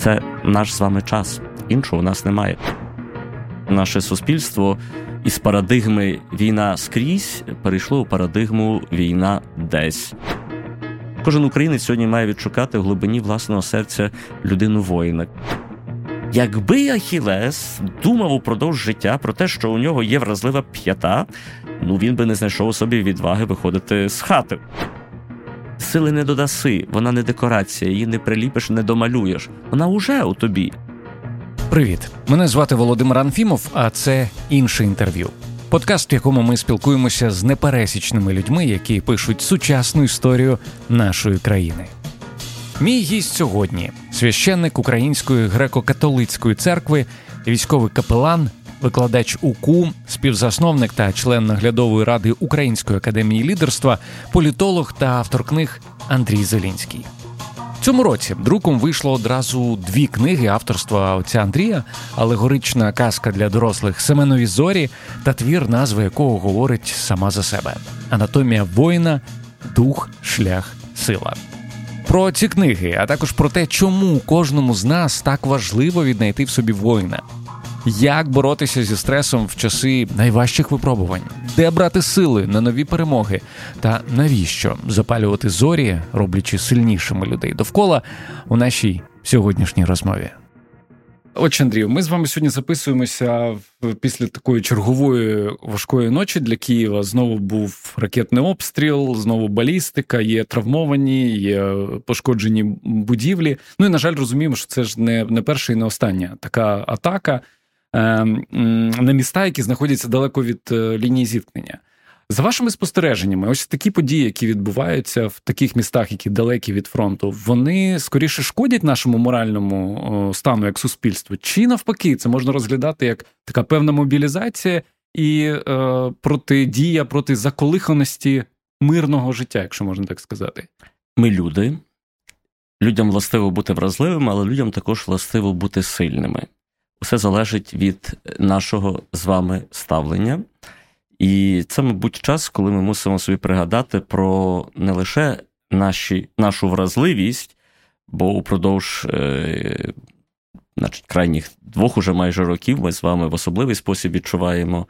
Це наш з вами час. Іншого у нас немає. Наше суспільство із парадигми війна скрізь перейшло у парадигму війна десь. Кожен українець сьогодні має відшукати в глибині власного серця людину воїна. Якби Ахілес думав упродовж життя про те, що у нього є вразлива п'ята, ну він би не знайшов у собі відваги виходити з хати. Сили не додаси, вона не декорація, її не приліпиш, не домалюєш. Вона уже у тобі. Привіт! Мене звати Володимир Анфімов, а це інше інтерв'ю. Подкаст, в якому ми спілкуємося з непересічними людьми, які пишуть сучасну історію нашої країни. Мій гість сьогодні священник Української греко-католицької церкви, військовий капелан, викладач УКУ, співзасновник та член наглядової ради Української академії лідерства, політолог та автор книг Андрій Зелінський. Цьому році друком вийшло одразу дві книги авторства отця Андрія, алегорична казка для дорослих Семенові зорі та твір, назва якого говорить сама за себе: Анатомія воїна, дух, шлях, сила. Про ці книги, а також про те, чому кожному з нас так важливо віднайти в собі воїна, як боротися зі стресом в часи найважчих випробувань, де брати сили на нові перемоги, та навіщо запалювати зорі, роблячи сильнішими людей довкола у нашій сьогоднішній розмові. Отже, Андрію, ми з вами сьогодні записуємося після такої чергової важкої ночі для Києва. Знову був ракетний обстріл, знову балістика, є травмовані, є пошкоджені будівлі. Ну і на жаль, розуміємо, що це ж не не перша і не остання така атака на міста, які знаходяться далеко від е, лінії зіткнення. За вашими спостереженнями, ось такі події, які відбуваються в таких містах, які далекі від фронту, вони скоріше шкодять нашому моральному стану як суспільству, чи навпаки, це можна розглядати як така певна мобілізація і е, протидія проти заколиханості мирного життя, якщо можна так сказати. Ми люди. Людям властиво бути вразливими, але людям також властиво бути сильними. Усе залежить від нашого з вами ставлення. І це, мабуть, час, коли ми мусимо собі пригадати про не лише наші, нашу вразливість, бо упродовж е, значить, крайніх двох уже майже років ми з вами в особливий спосіб відчуваємо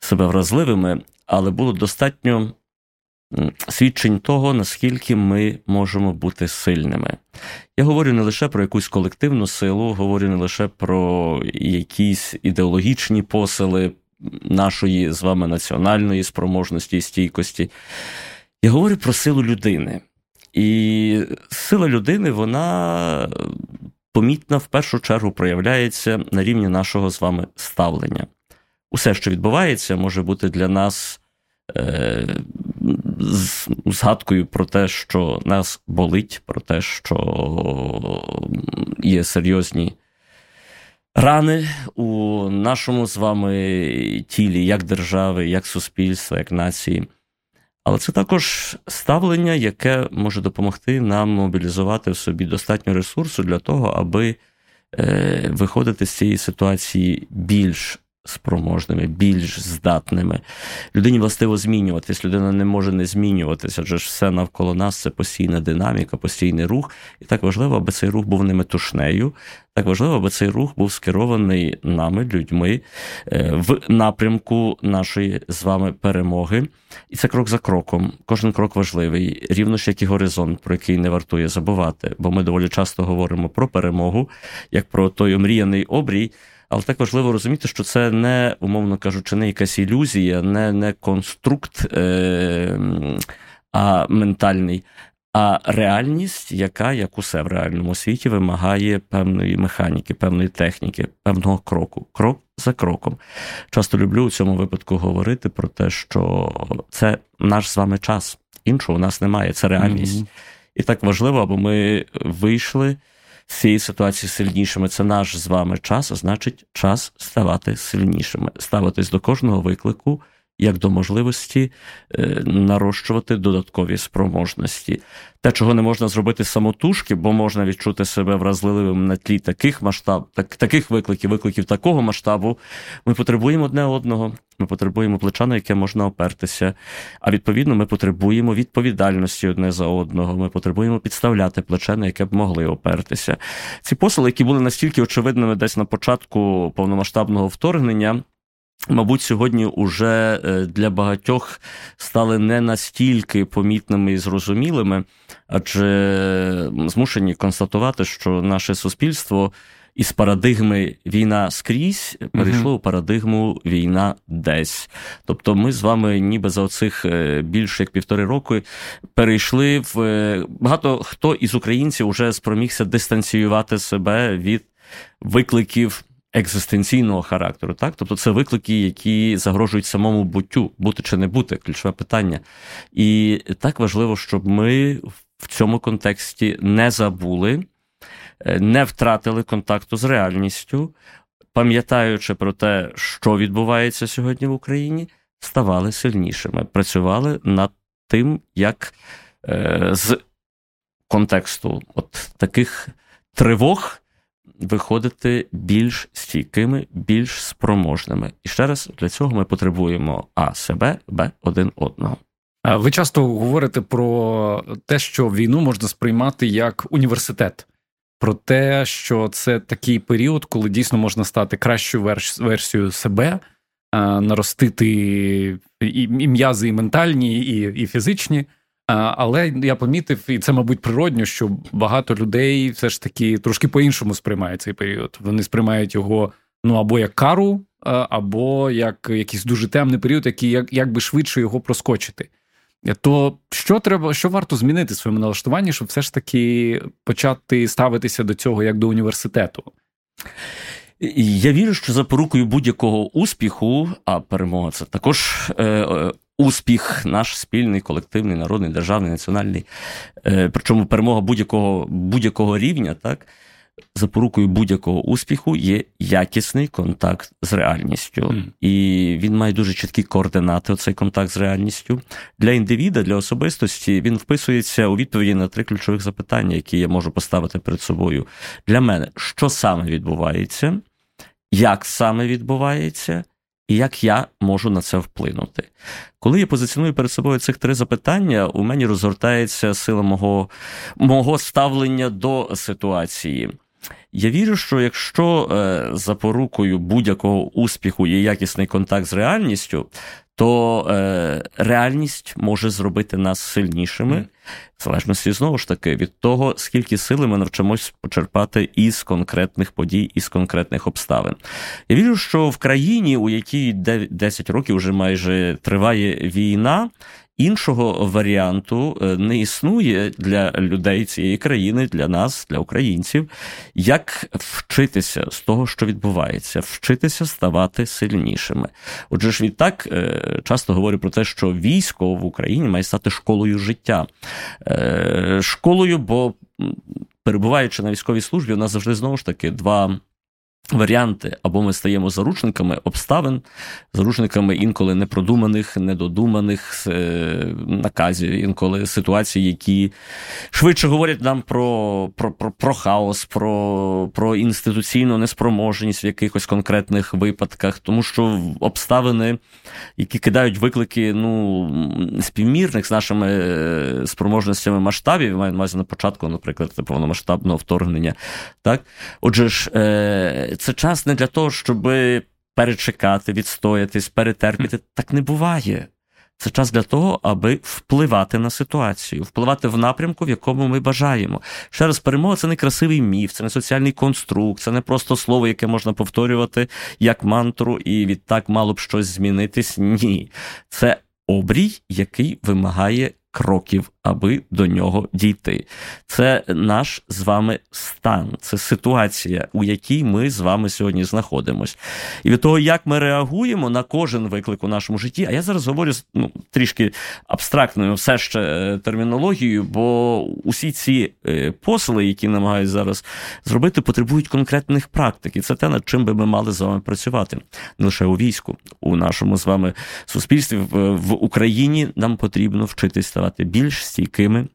себе вразливими, але було достатньо свідчень того, наскільки ми можемо бути сильними. Я говорю не лише про якусь колективну силу, говорю не лише про якісь ідеологічні посили нашої з вами національної спроможності і стійкості. Я говорю про силу людини. І сила людини, вона помітна в першу чергу проявляється на рівні нашого з вами ставлення. Усе, що відбувається, може бути для нас е, згадкою про те, що нас болить, про те, що є серйозні рани у нашому з вами тілі, як держави, як суспільства, як нації. Але це також ставлення, яке може допомогти нам мобілізувати в собі достатньо ресурсу для того, аби е, виходити з цієї ситуації більш спроможними, більш здатними. Людині властиво змінюватись. Людина не може не змінюватися, адже ж все навколо нас це постійна динаміка, постійний рух. І так важливо, аби цей рух був не метушнею. Так важливо, аби цей рух був скерований нами, людьми е, в напрямку нашої з вами перемоги. І це крок за кроком. Кожен крок важливий, рівно ж як і горизонт, про який не вартує забувати. Бо ми доволі часто говоримо про перемогу, як про той омріяний обрій. Але так важливо розуміти, що це не, умовно кажучи, не якась ілюзія, не не конструкт е, а ментальний, а реальність, яка, як усе в реальному світі, вимагає певної механіки, певної техніки, певного кроку, крок за кроком. Часто люблю у цьому випадку говорити про те, що це наш з вами час. Іншого у нас немає, це реальність. Mm-hmm. І так важливо, аби ми вийшли цієї ситуації сильнішими. Це наш з вами час, а значить, час ставати сильнішими, ставитись до кожного виклику як до можливості е, нарощувати додаткові спроможності. Те, чого не можна зробити самотужки, бо можна відчути себе вразливим на тлі таких масштаб, так, таких викликів, викликів такого масштабу. Ми потребуємо одне одного. Ми потребуємо плеча, на яке можна опертися. А відповідно, ми потребуємо відповідальності одне за одного. Ми потребуємо підставляти плече, на яке б могли опертися. Ці посили, які були настільки очевидними десь на початку повномасштабного вторгнення. Мабуть, сьогодні уже е, для багатьох стали не настільки помітними і зрозумілими, адже змушені констатувати, що наше суспільство із парадигми війна скрізь перейшло uh-huh. у парадигму війна десь. Тобто, ми з вами, ніби за оцих е, більше як півтори роки, перейшли в е, багато хто із українців вже спромігся дистанціювати себе від викликів екзистенційного характеру. Так? Тобто це виклики, які загрожують самому буттю, бути чи не бути, ключове питання. І так важливо, щоб ми в цьому контексті не забули, е, не втратили контакту з реальністю, пам'ятаючи про те, що відбувається сьогодні в Україні, ставали сильнішими, працювали над тим, як е, з контексту от таких тривог виходити більш стійкими, більш спроможними. І ще раз для цього ми потребуємо а себе, б один одного. Ви часто говорите про те, що війну можна сприймати як університет, про те, що це такий період, коли дійсно можна стати кращою версією себе, наростити і м'язи, і ментальні, і, і фізичні. Але я помітив, і це, мабуть, природньо, що багато людей все ж таки трошки по-іншому сприймають цей період. Вони сприймають його ну або як кару, або як якийсь дуже темний період, який як, як би швидше його проскочити. То що треба, що варто змінити в своєму налаштуванні, щоб все ж таки почати ставитися до цього як до університету? Я вірю, що запорукою будь-якого успіху, а перемога це також е, е, успіх, наш спільний, колективний, народний, державний, національний. Е, причому перемога будь-якого будь-якого рівня, так, запорукою будь-якого успіху є якісний контакт з реальністю. Mm. І він має дуже чіткі координати, оцей контакт з реальністю. Для індивіда, для особистості він вписується у відповіді на три ключових запитання, які я можу поставити перед собою. Для мене, що саме відбувається, як саме відбувається, і як я можу на це вплинути. Коли я позиціоную перед собою цих три запитання, у мені розгортається сила мого, мого ставлення до ситуації. Я вірю, що якщо е, запорукою будь-якого успіху є якісний контакт з реальністю, то е, реальність може зробити нас сильнішими, mm. в залежності знову ж таки від того, скільки сили ми навчимось почерпати із конкретних подій, із конкретних обставин. Я вірю, що в країні, у якій 10 років вже майже триває війна, Іншого варіанту е, не існує для людей цієї країни, для нас, для українців, як вчитися з того, що відбувається, вчитися ставати сильнішими. Отже, ж відтак е, часто говорю про те, що військо в Україні має стати школою життя, е, школою, бо перебуваючи на військовій службі, у нас завжди знову ж таки два. Варіанти, або ми стаємо заручниками обставин, заручниками інколи непродуманих, недодуманих е, наказів, інколи ситуацій, які швидше говорять нам про про, про, про хаос, про про інституційну неспроможність в якихось конкретних випадках, тому що обставини, які кидають виклики ну, співмірних з нашими е, спроможностями масштабів, маю на початку, наприклад, повномасштабного вторгнення. Так? Отже ж. Це час не для того, щоб перечекати, відстоятись, перетерпіти. Так не буває. Це час для того, аби впливати на ситуацію, впливати в напрямку, в якому ми бажаємо. Ще раз, перемога це не красивий міф, це не соціальний конструкт, це не просто слово, яке можна повторювати як мантру, і відтак мало б щось змінитись. Ні. Це обрій, який вимагає кроків аби до нього дійти. Це наш з вами стан, це ситуація, у якій ми з вами сьогодні знаходимося. І від того, як ми реагуємо на кожен виклик у нашому житті, а я зараз говорю ну, трішки абстрактною все ще е, термінологією, бо усі ці е, посили, які намагаються зараз зробити, потребують конкретних практик. І це те, над чим би ми мали з вами працювати не лише у війську, у нашому з вами суспільстві в Україні нам потрібно вчитись ставати більш стійкими.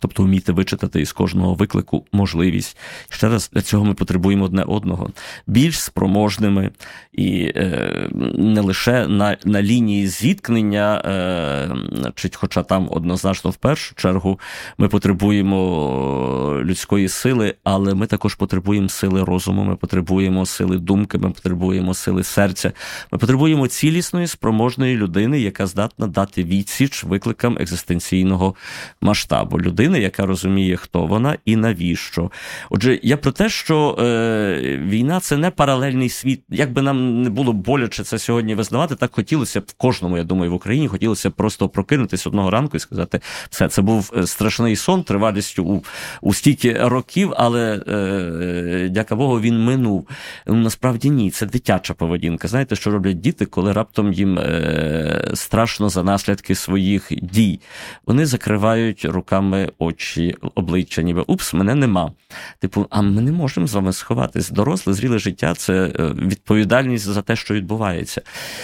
Тобто вміти вичитати із кожного виклику можливість. Ще раз для цього ми потребуємо одне одного більш спроможними і е, не лише на на лінії зіткнення, е, чи, хоча там однозначно в першу чергу ми потребуємо людської сили, але ми також потребуємо сили розуму, ми потребуємо сили думки, ми потребуємо сили серця. Ми потребуємо цілісної спроможної людини, яка здатна дати відсіч викликам екзистенційного масштабу людини, яка розуміє, хто вона і навіщо. Отже, я про те, що е, війна це не паралельний світ. Як би нам не було боляче це сьогодні визнавати, так хотілося б в кожному, я думаю, в Україні хотілося б просто прокинутися одного ранку і сказати, все, це був е, страшний сон тривалістю у у стільки років, але е, дяка Богу, він минув. Ну, насправді ні, це дитяча поведінка. Знаєте, що роблять діти, коли раптом їм е, страшно за наслідки своїх дій. Вони закривають руками очі, обличчя, ніби упс, мене нема. Типу, а ми не можемо з вами сховатись. Доросле, зріле життя це е, відповідальність за те, що відбувається.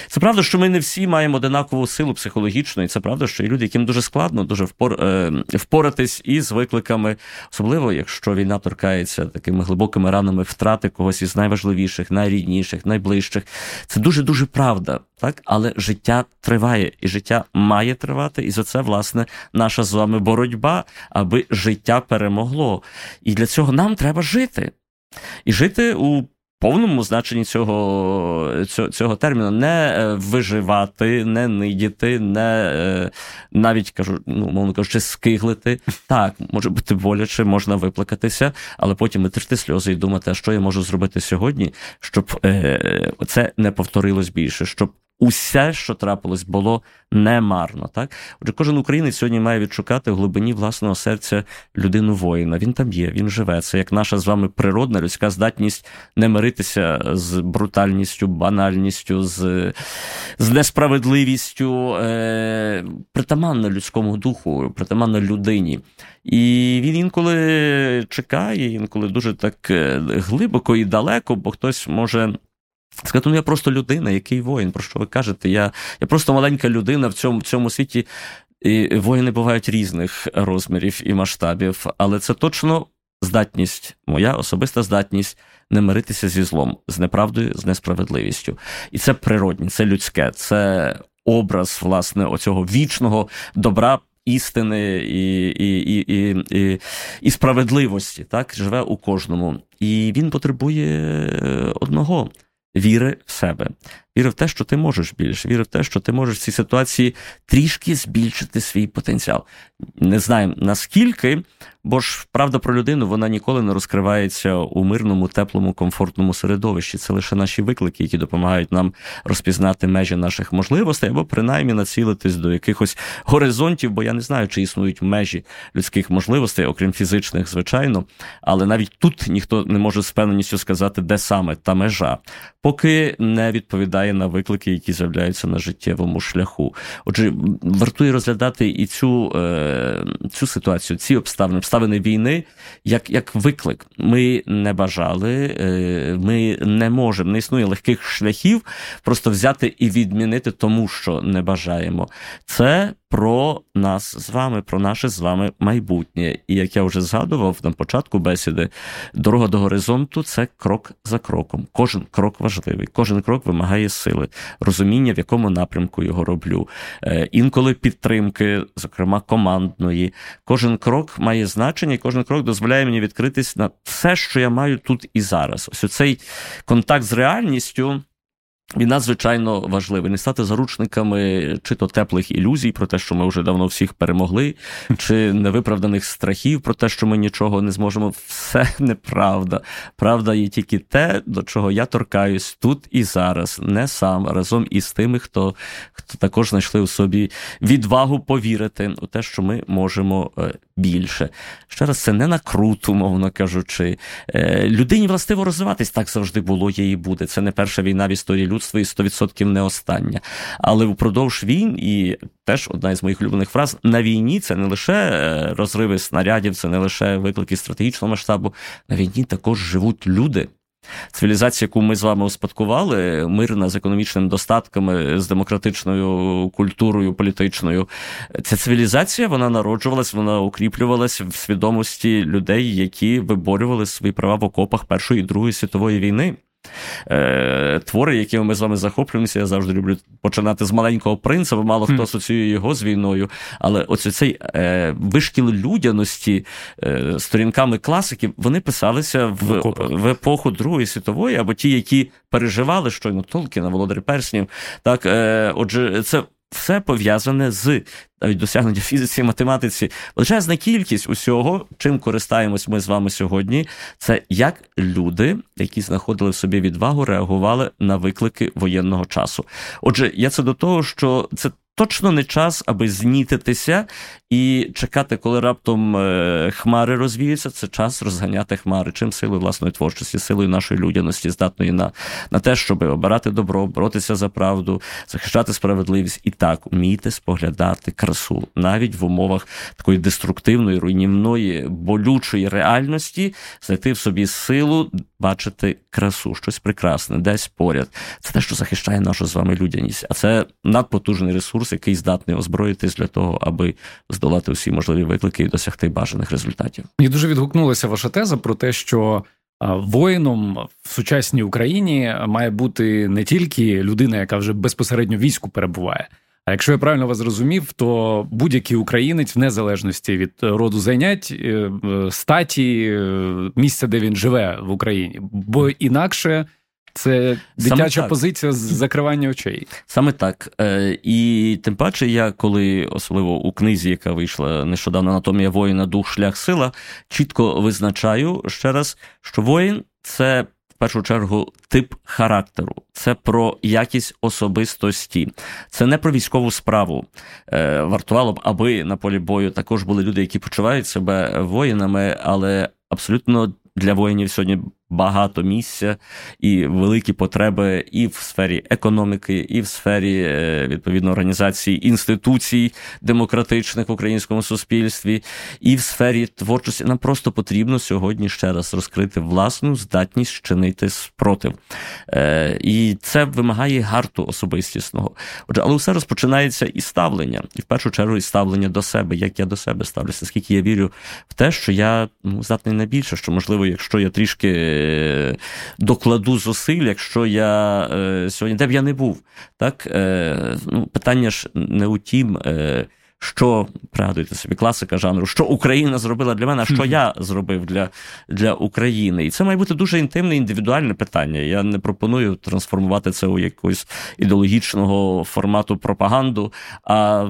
Це правда, що ми не всі маємо одинакову силу психологічну, і це правда, що є люди, яким дуже складно дуже впор... Е, впоратись із викликами, особливо якщо війна торкається такими глибокими ранами втрати когось із найважливіших, найрідніших, найближчих. Це дуже дуже правда, так але життя триває, і життя має тривати, і за це власне наша з вами боротьба аби життя перемогло. І для цього нам треба жити. І жити у повному значенні цього цього, цього терміну не е, виживати, не нидіти, не е, навіть кажу, ну, мовно кажучи, скиглити. Так, може бути боляче, можна виплакатися, але потім витерти сльози і думати, а що я можу зробити сьогодні, щоб е, це не повторилось більше, щоб усе, що трапилось, було немарно. Так, отже, кожен українець сьогодні має відшукати в глибині власного серця людину воїна. Він там є, він живе. Це як наша з вами природна людська здатність не миритися з брутальністю, банальністю, з з несправедливістю, е, притаманна людському духу, притаманна людині. І він інколи чекає, інколи дуже так е, глибоко і далеко, бо хтось може. Сказати, ну я просто людина, який воїн, про що ви кажете? Я я просто маленька людина в цьому в цьому світі. І Воїни бувають різних розмірів і масштабів, але це точно здатність, моя особиста здатність не миритися зі злом, з неправдою, з несправедливістю. І це природне, це людське, це образ, власне, оцього вічного добра. Істини і, і, і, і, і справедливості так живе у кожному, і він потребує одного віри в себе, віри в те, що ти можеш більше, віри в те, що ти можеш в цій ситуації трішки збільшити свій потенціал. Не знаємо наскільки, бо ж правда про людину вона ніколи не розкривається у мирному, теплому, комфортному середовищі. Це лише наші виклики, які допомагають нам розпізнати межі наших можливостей, або принаймні націлитись до якихось горизонтів, бо я не знаю, чи існують межі людських можливостей, окрім фізичних, звичайно. Але навіть тут ніхто не може з певненістю сказати, де саме та межа, поки не відповідає на виклики, які з'являються на життєвому шляху. Отже, вартує розглядати і цю, е, цю ситуацію, ці обставини обставини війни як як виклик. Ми не бажали, е, ми не можемо, не існує легких шляхів просто взяти і відмінити тому, що не бажаємо. Це про нас з вами, про наше з вами майбутнє. І як я вже згадував на початку бесіди, дорога до горизонту це крок за кроком. Кожен крок важливий, кожен крок вимагає сили, розуміння, в якому напрямку його роблю. Е, інколи підтримки, зокрема командної. Кожен крок має значення, і кожен крок дозволяє мені відкритись на все, що я маю тут і зараз. Ось цей контакт з реальністю. Він надзвичайно важливий не стати заручниками чи то теплих ілюзій про те, що ми вже давно всіх перемогли, чи невиправданих страхів про те, що ми нічого не зможемо. Все неправда. Правда є тільки те, до чого я торкаюсь тут і зараз, не сам, разом із тими, хто хто також знайшли у собі відвагу повірити у те, що ми можемо е, більше. Ще раз, це не накруту, мовно кажучи. Е, людині властиво розвиватись так завжди було, є і буде. Це не перша війна в історії людства і 100% не остання. Але впродовж війн, і теж одна із моїх улюблених фраз: на війні це не лише е, розриви снарядів, це не лише виклики стратегічного масштабу. На війні також живуть люди. Цивілізація, яку ми з вами успадкували, мирна з економічними достатками, з демократичною культурою політичною. Ця цивілізація вона народжувалась, вона укріплювалась в свідомості людей, які виборювали свої права в окопах Першої і Другої світової війни. Е, твори, якими ми з вами захоплюємося, я завжди люблю починати з маленького принца, бо мало хто асоціює його з війною. Але оце цей е, вишкіл людяності е, сторінками класиків вони писалися в, в епоху Другої світової, або ті, які переживали щойно Толкіна, Володарі Перснів. Так, е, отже, це все пов'язане з навіть досягнення фізиці і математиці. Величезна кількість усього, чим користаємось ми з вами сьогодні, це як люди, які знаходили в собі відвагу, реагували на виклики воєнного часу. Отже, я це до того, що це точно не час, аби знітитися і чекати, коли раптом е, хмари розвіються. Це час розганяти хмари. Чим силою власної творчості, силою нашої людяності, здатної на на те, щоб обирати добро, боротися за правду, захищати справедливість і так умійте споглядати красу навіть в умовах такої деструктивної, руйнівної, болючої реальності, знайти в собі силу. Бачити красу, щось прекрасне, десь поряд. Це те, що захищає нашу з вами людяність. А це надпотужний ресурс, який здатний озброїтись для того, аби здолати усі можливі виклики і досягти бажаних результатів. Мені дуже відгукнулася ваша теза про те, що воїном в сучасній Україні має бути не тільки людина, яка вже безпосередньо війську перебуває. А якщо я правильно вас зрозумів, то будь-який українець, в незалежності від роду зайнять, е, е, статі, е, місця, де він живе в Україні, бо інакше це дитяча позиція з закривання очей. Саме так. Е, І тим паче, я коли, особливо у книзі, яка вийшла нещодавно анатомія воїна, дух, шлях, сила, чітко визначаю ще раз, що воїн це. Першу чергу тип характеру, це про якість особистості, це не про військову справу. Е, Вартувало б, аби на полі бою також були люди, які почувають себе воїнами, але абсолютно для воїнів сьогодні багато місця і великі потреби і в сфері економіки, і в сфері е, відповідно організації інституцій демократичних в українському суспільстві, і в сфері творчості. Нам просто потрібно сьогодні ще раз розкрити власну здатність чинити спротив. Е, і це вимагає гарту особистісного. Отже, але все розпочинається із ставлення, і в першу чергу із ставлення до себе, як я до себе ставлюся, скільки я вірю в те, що я ну, здатний на більше, що можливо, якщо я трішки докладу зусиль, якщо я е, сьогодні, де б я не був. Так? Е, ну, Питання ж не у тім. Що пригадуйте собі класика жанру, що Україна зробила для мене, а що я зробив для для України. І це має бути дуже інтимне, індивідуальне питання. Я не пропоную трансформувати це у якогось ідеологічного формату пропаганду. А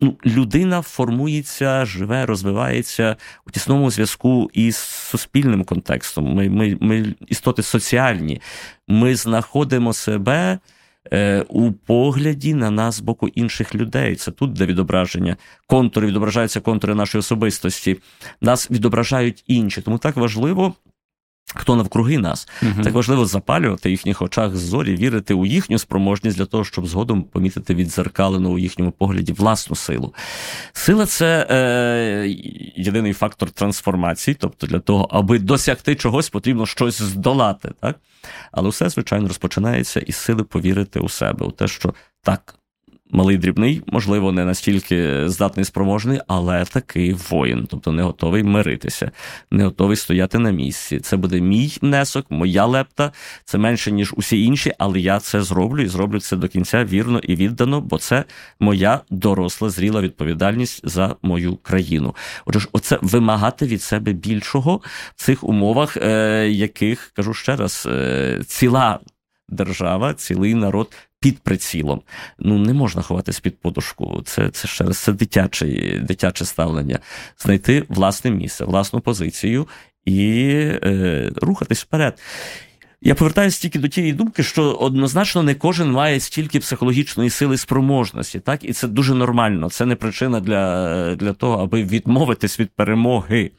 ну, людина формується, живе, розвивається у тісному зв'язку із суспільним контекстом. Ми, ми, Ми істоти соціальні. Ми знаходимо себе. Е, у погляді на нас з боку інших людей. Це тут де відображення. Контури відображаються контури нашої особистості. Нас відображають інші. Тому так важливо. Хто навкруги нас, uh так важливо запалювати в їхніх очах зорі, вірити у їхню спроможність для того, щоб згодом помітити відзеркалену у їхньому погляді власну силу. Сила це е, єдиний фактор трансформації, тобто для того, аби досягти чогось, потрібно щось здолати. Так? Але все, звичайно, розпочинається із сили повірити у себе, у те, що так, малий дрібний, можливо, не настільки здатний спроможний, але такий воїн, тобто не готовий миритися, не готовий стояти на місці. Це буде мій внесок, моя лепта. Це менше ніж усі інші, але я це зроблю і зроблю це до кінця вірно і віддано, бо це моя доросла, зріла відповідальність за мою країну. Отже, оце вимагати від себе більшого в цих умовах, е, яких кажу ще раз, е, ціла держава, цілий народ під прицілом. Ну не можна ховатись під подушку. Це це ще раз це дитяче, дитяче ставлення. Знайти власне місце, власну позицію і е, рухатись вперед. Я повертаюся тільки до тієї думки, що однозначно не кожен має стільки психологічної сили спроможності, так і це дуже нормально. Це не причина для для того, аби відмовитись від перемоги.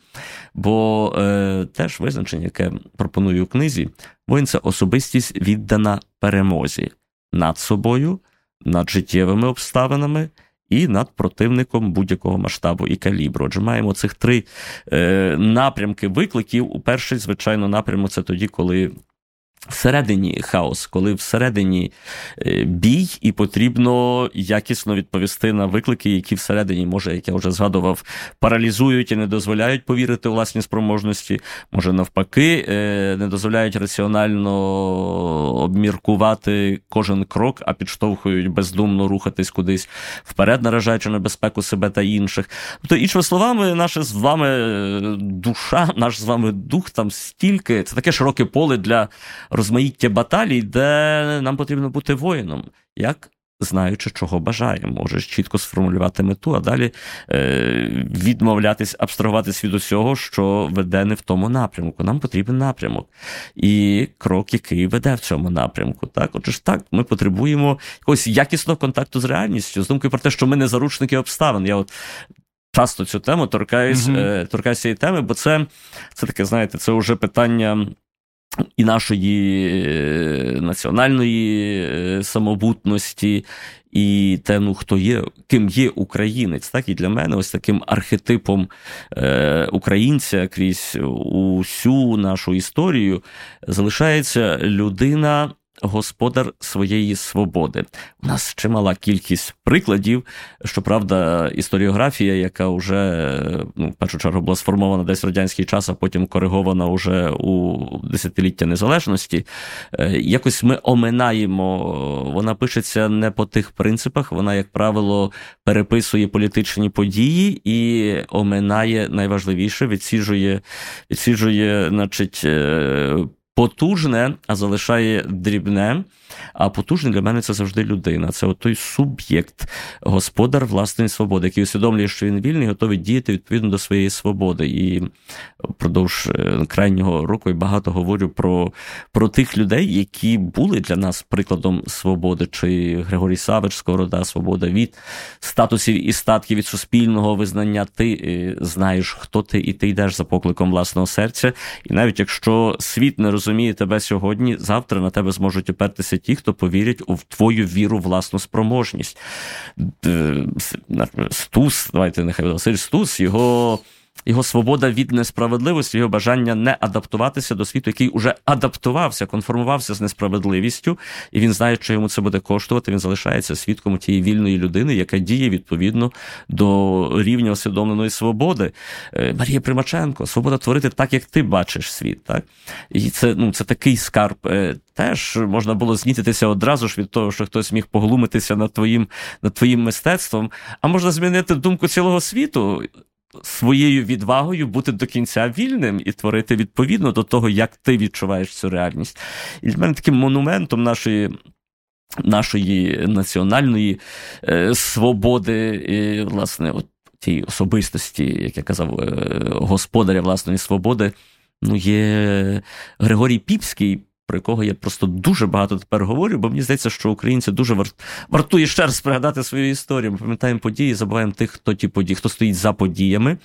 Бо е, теж визначення, яке пропоную у книзі, воїн це особистість віддана перемозі над собою, над життєвими обставинами. І над противником будь-якого масштабу і калібру. Отже, маємо цих три е, напрямки викликів. Перший, звичайно, напрямок це тоді, коли Всередині хаос, коли всередині е, бій, і потрібно якісно відповісти на виклики, які всередині, може, як я вже згадував, паралізують і не дозволяють повірити у власні спроможності, може навпаки, е, не дозволяють раціонально обміркувати кожен крок, а підштовхують бездумно рухатись кудись вперед, наражаючи на безпеку себе та інших. Тобто, іншими словами, наша з вами е, душа, наш з вами дух там стільки, це таке широке поле для розмаїття баталій, де нам потрібно бути воїном, як знаючи, чого бажаємо, можеш чітко сформулювати мету, а далі е, відмовлятись, абстрагуватись від усього, що веде не в тому напрямку. Нам потрібен напрямок. І крок, який веде в цьому напрямку. Так, Отже ж так, ми потребуємо якогось якісного контакту з реальністю, з думкою про те, що ми не заручники обставин. Я от Часто цю тему торкаюсь, mm-hmm. торкаюсь цієї теми, бо це це таке, знаєте, це вже питання і нашої е, національної е, самобутності, і те, ну хто є, ким є українець, так і для мене ось таким архетипом е, українця крізь усю нашу історію залишається людина, господар своєї свободи. У нас чимала кількість прикладів. Щоправда, історіографія, яка вже ну, в першу чергу була сформована десь в радянський час, а потім коригована уже у десятиліття незалежності. Е, якось ми оминаємо, вона пишеться не по тих принципах, вона, як правило, переписує політичні події і оминає найважливіше, відсіжує, відсіжує, значить. Потужне, а залишає дрібне. А потужний для мене це завжди людина. Це от той суб'єкт, господар власної свободи, який усвідомлює, що він вільний, готовий діяти відповідно до своєї свободи. І впродовж е, крайнього року я багато говорю про про тих людей, які були для нас прикладом свободи, чи Григорій Савич, Скорода, свобода від статусів і статків від суспільного визнання. Ти е, знаєш, хто ти, і ти йдеш за покликом власного серця. І навіть якщо світ не розуміє тебе сьогодні, завтра на тебе зможуть опертися ті, хто повірять у твою віру, власну спроможність. Стус, давайте нехай Василь Стус, його його свобода від несправедливості, його бажання не адаптуватися до світу, який уже адаптувався, конформувався з несправедливістю, і він знає, що йому це буде коштувати. Він залишається свідком тієї вільної людини, яка діє відповідно до рівня усвідомленої свободи. Е, Марія Примаченко, свобода творити так, як ти бачиш світ. Так? І це ну, це такий скарб. Е, теж можна було знітитися одразу ж від того, що хтось міг поглумитися над твоїм над твоїм мистецтвом, а можна змінити думку цілого світу своєю відвагою бути до кінця вільним і творити відповідно до того, як ти відчуваєш цю реальність. І для мене таким монументом нашої. Нашої національної е, свободи, і, власне, от тієї особистості, як я казав, е, господаря власної свободи, ну, є Григорій Піпський, про якого я просто дуже багато тепер говорю, бо мені здається, що українці дуже вар... вартує ще раз пригадати свою історію. Ми пам'ятаємо події, забуваємо тих, хто ті події, хто стоїть за подіями.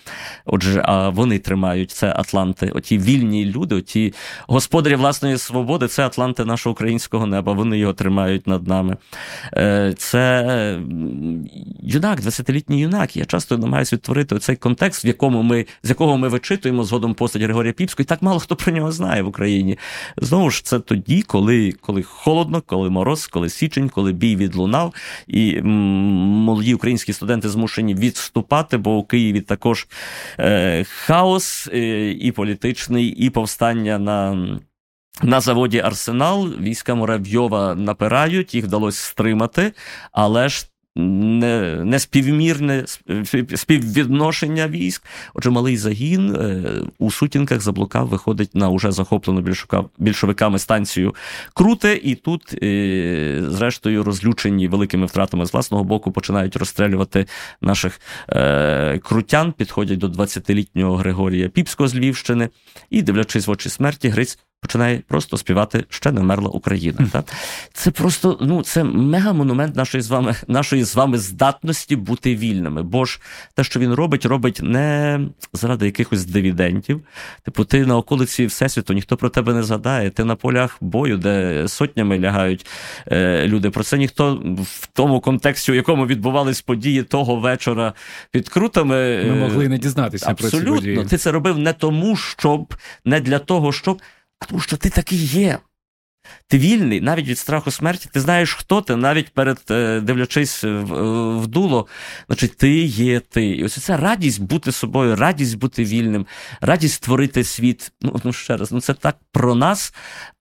Отже, а вони тримають це Атланти. Оті вільні люди, оті господарі власної свободи, це Атланти нашого українського неба. Вони його тримають над нами. Е, це юнак, 20-літній юнак. Я часто намагаюся відтворити оцей контекст, в якому ми з якого ми вичитуємо згодом постать Григорія Піпського, і так мало хто про нього знає в Україні. Знову ж це тоді, коли коли холодно, коли мороз, коли січень, коли бій відлунав, і молоді українські студенти змушені відступати, бо у Києві також е, хаос е, і політичний, і повстання на. На заводі Арсенал війська Муравйова напирають, їх вдалося стримати, але ж неспівмірне співвідношення військ. Отже, малий загін е, у сутінках заблукав, виходить на уже захоплену більшовиками станцію Круте, і тут, е, зрештою, розлючені великими втратами з власного боку, починають розстрелювати наших е, крутян, підходять до 20-літнього Григорія Піпського з Львівщини. І, дивлячись в очі смерті, Гриць починає просто співати ще не вмерла Україна. Mm. Так? Це просто ну, це мега-монумент нашої з вами нашої з вами здатності бути вільними. Бо ж те, що він робить, робить не заради якихось дивідентів. Типу, ти на околиці Всесвіту, ніхто про тебе не згадає. Ти на полях бою, де сотнями лягають е, люди. Про це ніхто в тому контексті, у якому відбувались події того вечора під крутами. Ми могли не дізнатися Абсолютно. про ці події. Ти це робив не тому, щоб не для того, щоб. А тому що ти такий є. Ти вільний навіть від страху смерті, ти знаєш, хто ти, навіть перед е, дивлячись в дуло, значить, ти є ти. І ось ця радість бути собою, радість бути вільним, радість створити світ. Ну, ну ще раз, ну це так про нас,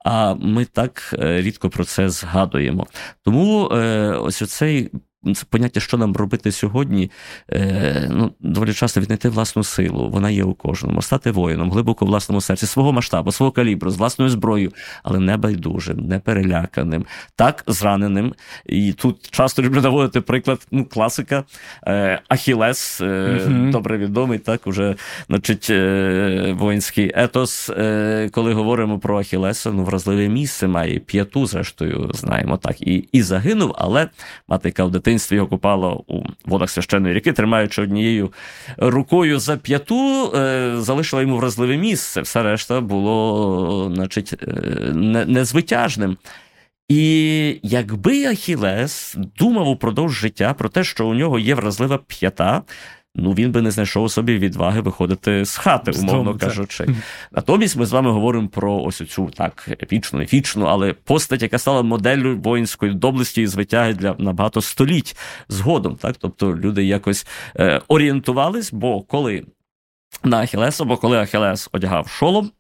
а ми так е, рідко про це згадуємо. Тому е, ось оцей це поняття, що нам робити сьогодні, е, ну, доволі часто віднайти власну силу, вона є у кожному, стати воїном, глибоко в власному серці, свого масштабу, свого калібру, з власною зброєю, але не байдужим, не переляканим, так зраненим. І тут часто люблю наводити приклад ну, класика е, Ахілес, е, угу. добре відомий, так, уже значить, е, воїнський етос. Е, коли говоримо про Ахілеса, ну, вразливе місце має п'яту, зрештою, знаємо так, і, і загинув, але мати в дитинстві його купало у водах священної ріки, тримаючи однією рукою за п'яту, е, залишила йому вразливе місце. Все решта було, значить, е, незвитяжним. І якби Ахілес думав упродовж життя про те, що у нього є вразлива п'ята, ну він би не знайшов у собі відваги виходити з хати, умовно кажучи. Натомість ми з вами говоримо про ось цю так епічну, ефічну, але постать, яка стала моделлю воїнської доблесті і звитяги для на багато століть згодом. Так, тобто люди якось е, орієнтувались, бо коли на Ахілес, або коли Ахілес одягав шолом.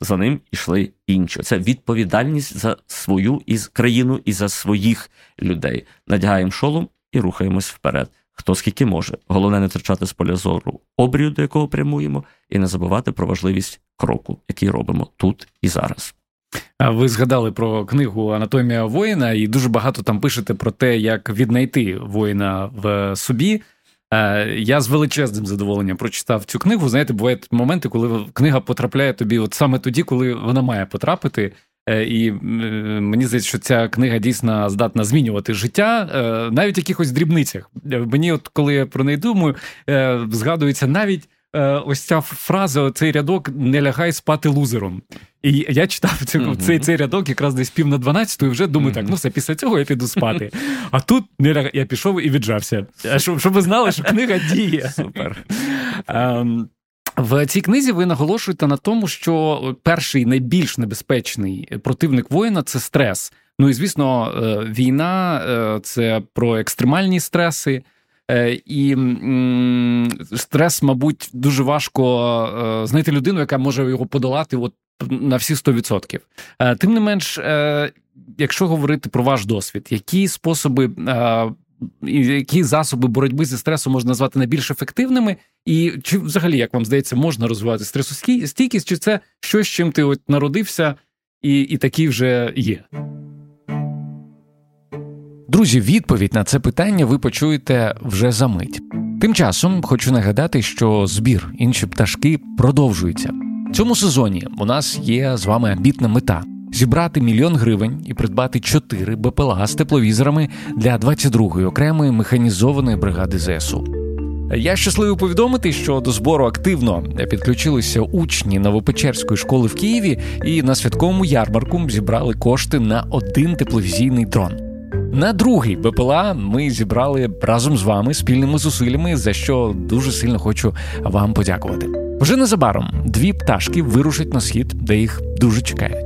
За ним йшли інші. Це відповідальність за свою із країну і за своїх людей. Надягаємо шолом і рухаємось вперед хто скільки може. Головне не втрачати з поля зору обрію, до якого прямуємо, і не забувати про важливість кроку, який робимо тут і зараз. Ви згадали про книгу Анатомія воїна, і дуже багато там пишете про те, як віднайти воїна в собі. Е, я з величезним задоволенням прочитав цю книгу. Знаєте, бувають моменти, коли книга потрапляє тобі, от саме тоді, коли вона має потрапити. Е, і мені здається, що ця книга дійсно здатна змінювати життя е, навіть в якихось дрібницях. Е, мені, от коли я про неї думаю, згадується навіть ось ця фраза, цей рядок не лягай спати лузером. І я читав цей uh-huh. цей, цей рядок якраз десь пів на 12 і вже думаю, uh-huh. так, ну все, після цього я піду спати. А тут не ляг... я пішов і віджався. Щоб, щоб ви знали, що книга діє. Супер. Um, в цій книзі ви наголошуєте на тому, що перший найбільш небезпечний противник воїна це стрес. Ну і звісно, е, війна е, це про екстремальні стреси, е, і стрес, мабуть, дуже важко знайти людину, яка може його подолати от на всі 100%. Тим не менш, якщо говорити про ваш досвід, які способи які засоби боротьби зі стресом можна назвати найбільш ефективними, і чи взагалі, як вам здається, можна розвивати стресостійкість, чи це щось, чим ти от народився, і, і такі вже є? Друзі, відповідь на це питання ви почуєте вже за мить. Тим часом хочу нагадати, що збір інші пташки продовжується. Цьому сезоні у нас є з вами амбітна мета зібрати мільйон гривень і придбати чотири БПЛА з тепловізорами для 22-ї окремої механізованої бригади ЗСУ. Я щасливий повідомити, що до збору активно підключилися учні Новопечерської школи в Києві і на святковому ярмарку зібрали кошти на один тепловізійний дрон. На другий БПЛА ми зібрали разом з вами спільними зусиллями, за що дуже сильно хочу вам подякувати. Вже незабаром дві пташки вирушать на схід, де їх дуже чекають.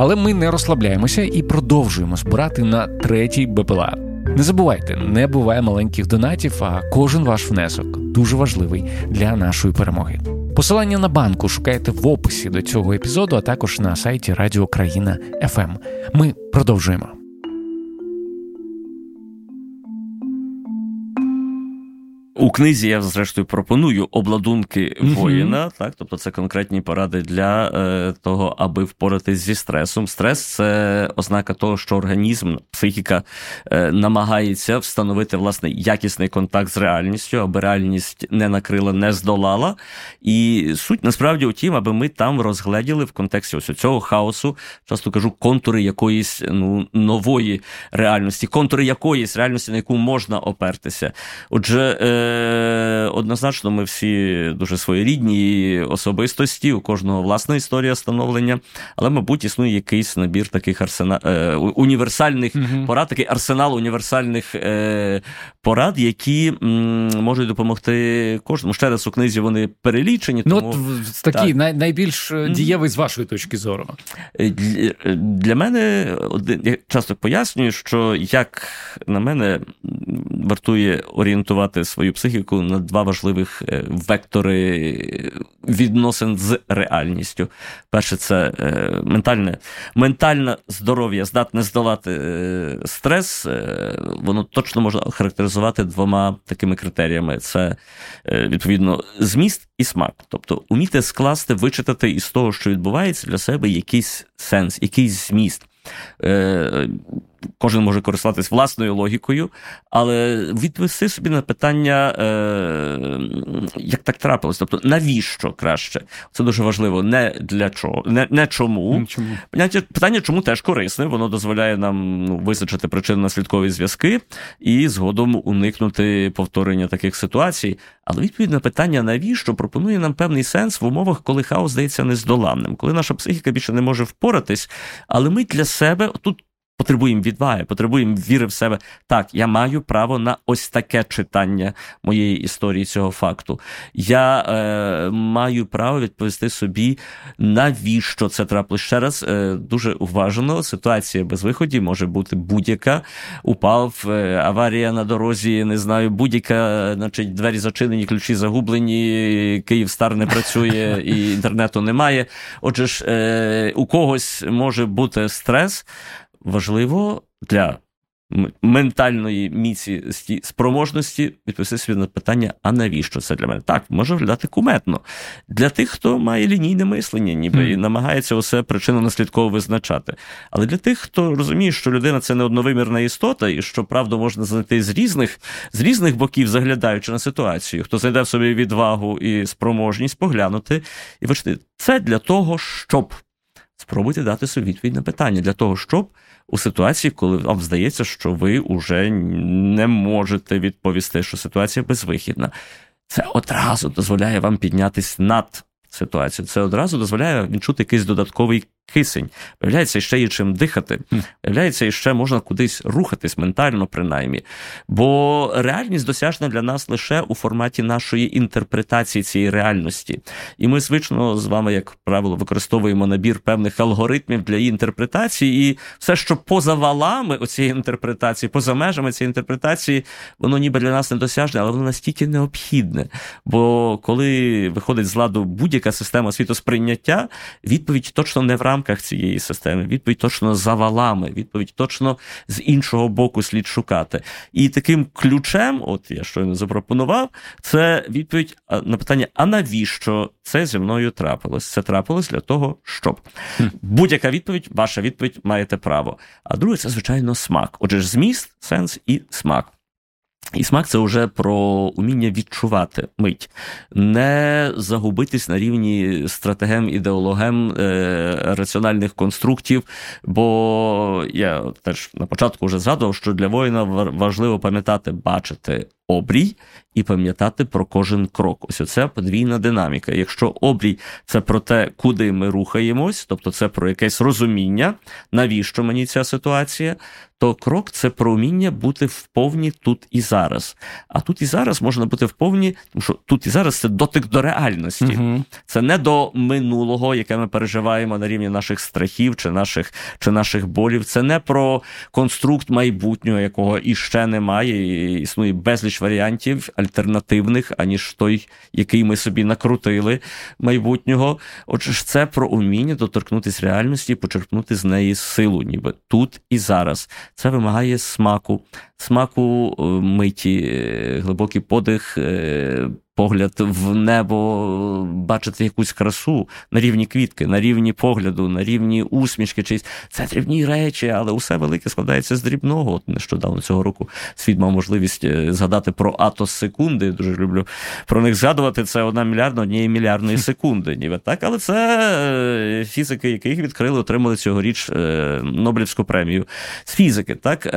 Але ми не розслабляємося і продовжуємо збирати на третій БПЛА. Не забувайте, не буває маленьких донатів, а кожен ваш внесок дуже важливий для нашої перемоги. Посилання на банку шукайте в описі до цього епізоду, а також на сайті Радіо Країна ФМ. Ми продовжуємо. У книзі я, зрештою, пропоную обладунки воїна, mm-hmm. так, тобто це конкретні поради для е, того, аби впоратись зі стресом. Стрес це ознака того, що організм, психіка е, намагається встановити власне якісний контакт з реальністю, аби реальність не накрила, не здолала. І суть насправді у тім, аби ми там розгледіли в контексті ось цього хаосу, часто кажу, контури якоїсь ну, нової реальності, контури якоїсь реальності, на яку можна опертися. Отже. Е, однозначно, ми всі дуже своєрідні особистості, у кожного власна історія становлення, але, мабуть, існує якийсь набір таких арсена... Е, універсальних угу. порад, такий арсенал універсальних е, порад, які можуть допомогти кожному. Ще раз у книзі вони перелічені. Тому... Ну, от такі так. найбільш дієвий з вашої точки зору. Е, для, для мене я часто пояснюю, що як на мене вартує орієнтувати свою психіку на два важливих е, вектори відносин з реальністю. Перше, це е, ментальне ментальне здоров'я, здатне здолати е, стрес. Воно точно можна характеризувати двома такими критеріями: це відповідно зміст і смак. Тобто, уміти скласти, вичитати із того, що відбувається для себе якийсь сенс, якийсь зміст. Кожен може користуватись власною логікою, але відвести собі на питання, е, як так трапилось, тобто навіщо краще? Це дуже важливо. Не для чого, не не чому. чому. Питання, чому теж корисне, воно дозволяє нам ну, визначити причинно-наслідкові зв'язки і згодом уникнути повторення таких ситуацій. Але відповідь на питання, навіщо пропонує нам певний сенс в умовах, коли хаос здається нездоланним, коли наша психіка більше не може впоратись, але ми для себе тут. Потребуємо відваги, потребуємо віри в себе. Так, я маю право на ось таке читання моєї історії цього факту. Я е, маю право відповісти собі, навіщо це трапилось. Ще раз е, дуже уважно. Ситуація без виходів може бути будь-яка. Упав, е, аварія на дорозі, не знаю, будь-яка, значить, двері зачинені, ключі загублені, Київ стар не працює і інтернету немає. Отже ж, е, у когось може бути стрес важливо для ментальної міці спроможності відповісти собі на питання, а навіщо це для мене? Так, може виглядати куметно. Для тих, хто має лінійне мислення, ніби mm. і намагається усе причину наслідково визначати. Але для тих, хто розуміє, що людина це не одновимірна істота, і що правду можна знайти з різних з різних боків, заглядаючи на ситуацію, хто знайде в собі відвагу і спроможність поглянути і бачити, це для того, щоб спробуйте дати собі відповідь на питання, для того, щоб у ситуації, коли вам здається, що ви уже не можете відповісти, що ситуація безвихідна. Це одразу дозволяє вам піднятись над ситуацією. Це одразу дозволяє відчути якийсь додатковий кисень. Виявляється, ще є чим дихати. Виявляється, і ще можна кудись рухатись ментально, принаймні. Бо реальність досяжна для нас лише у форматі нашої інтерпретації цієї реальності. І ми звично з вами, як правило, використовуємо набір певних алгоритмів для її інтерпретації, і все, що поза валами цієї інтерпретації, поза межами цієї інтерпретації, воно ніби для нас недосяжне, але воно настільки необхідне. Бо коли виходить з ладу будь-яка система світосприйняття, відповідь точно не в рамках рамках цієї системи, відповідь точно за валами, відповідь точно з іншого боку слід шукати. І таким ключем, от я щойно запропонував, це відповідь на питання: а навіщо це зі мною трапилось? Це трапилось для того, щоб будь-яка відповідь, ваша відповідь маєте право. А друге, це звичайно смак. Отже, зміст, сенс і смак. І смак це вже про уміння відчувати мить, не загубитись на рівні стратегем, ідеологем е, раціональних конструктів. Бо я теж на початку вже згадував, що для воїна важливо пам'ятати, бачити обрій і пам'ятати про кожен крок. Ось оце подвійна динаміка. Якщо обрій це про те, куди ми рухаємось, тобто це про якесь розуміння, навіщо мені ця ситуація, то крок це про вміння бути в повні тут і зараз. А тут і зараз можна бути в повні, тому що тут і зараз це дотик до реальності. Угу. Це не до минулого, яке ми переживаємо на рівні наших страхів чи наших чи наших болів. Це не про конструкт майбутнього, якого іще немає, і існує безліч безліч варіантів альтернативних, аніж той, який ми собі накрутили майбутнього. Отже, ж це про уміння доторкнутися реальності і почерпнути з неї силу, ніби тут і зараз. Це вимагає смаку, смаку е, миті, е, глибокий подих. Погляд в небо, бачити якусь красу на рівні квітки, на рівні погляду, на рівні усмішки. Чись це дрібні речі, але усе велике складається з дрібного. От нещодавно цього року світ мав можливість е, згадати про атос секунди. Дуже люблю про них згадувати. Це одна мільярдна однієї мільярдної секунди. Ніби так, але це е, фізики, яких відкрили, отримали цьогоріч е, Нобелівську премію з фізики. Так,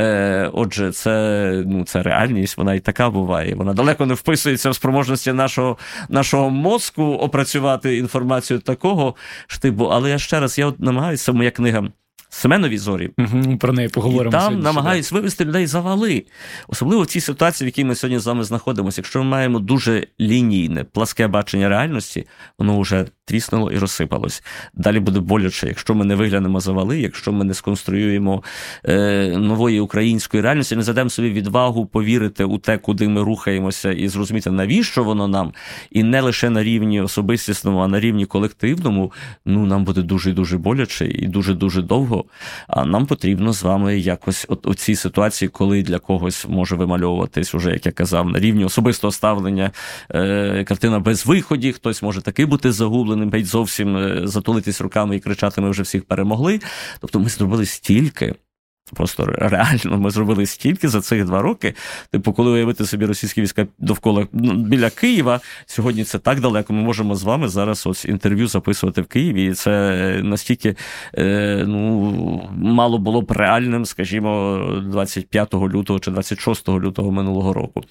отже, це ну це реальність. Вона і така буває. Вона далеко не вписується в спроможності можливості нашого нашого мозку опрацювати інформацію такого штибу. Але я ще раз я от намагаюся, моя книга. Семенові зорі. Угу, Про неї поговоримо. І Там намагаюсь вивести людей за вали. Особливо в цій ситуації, в якій ми сьогодні з вами знаходимося. Якщо ми маємо дуже лінійне, пласке бачення реальності, воно вже тріснуло і розсипалось. Далі буде боляче, якщо ми не виглянемо за вали, якщо ми не сконструюємо е, нової української реальності, не задемо собі відвагу повірити у те, куди ми рухаємося, і зрозуміти, навіщо воно нам, і не лише на рівні особистісному, а на рівні колективному, ну нам буде дуже дуже боляче і дуже дуже довго. А нам потрібно з вами якось от у цій ситуації, коли для когось може вимальовуватись, уже як я казав, на рівні особистого ставлення е, картина без виходів, хтось може таки бути загублений не геть зовсім е, затулитись руками і кричати: ми вже всіх перемогли. Тобто ми зробили стільки. Просто реально ми зробили стільки за цих два роки. Типу, коли уявити собі російські війська довкола ну, біля Києва, сьогодні це так далеко. Ми можемо з вами зараз ось інтерв'ю записувати в Києві. І це настільки е, ну, мало було б реальним, скажімо, 25 лютого чи 26 лютого минулого року.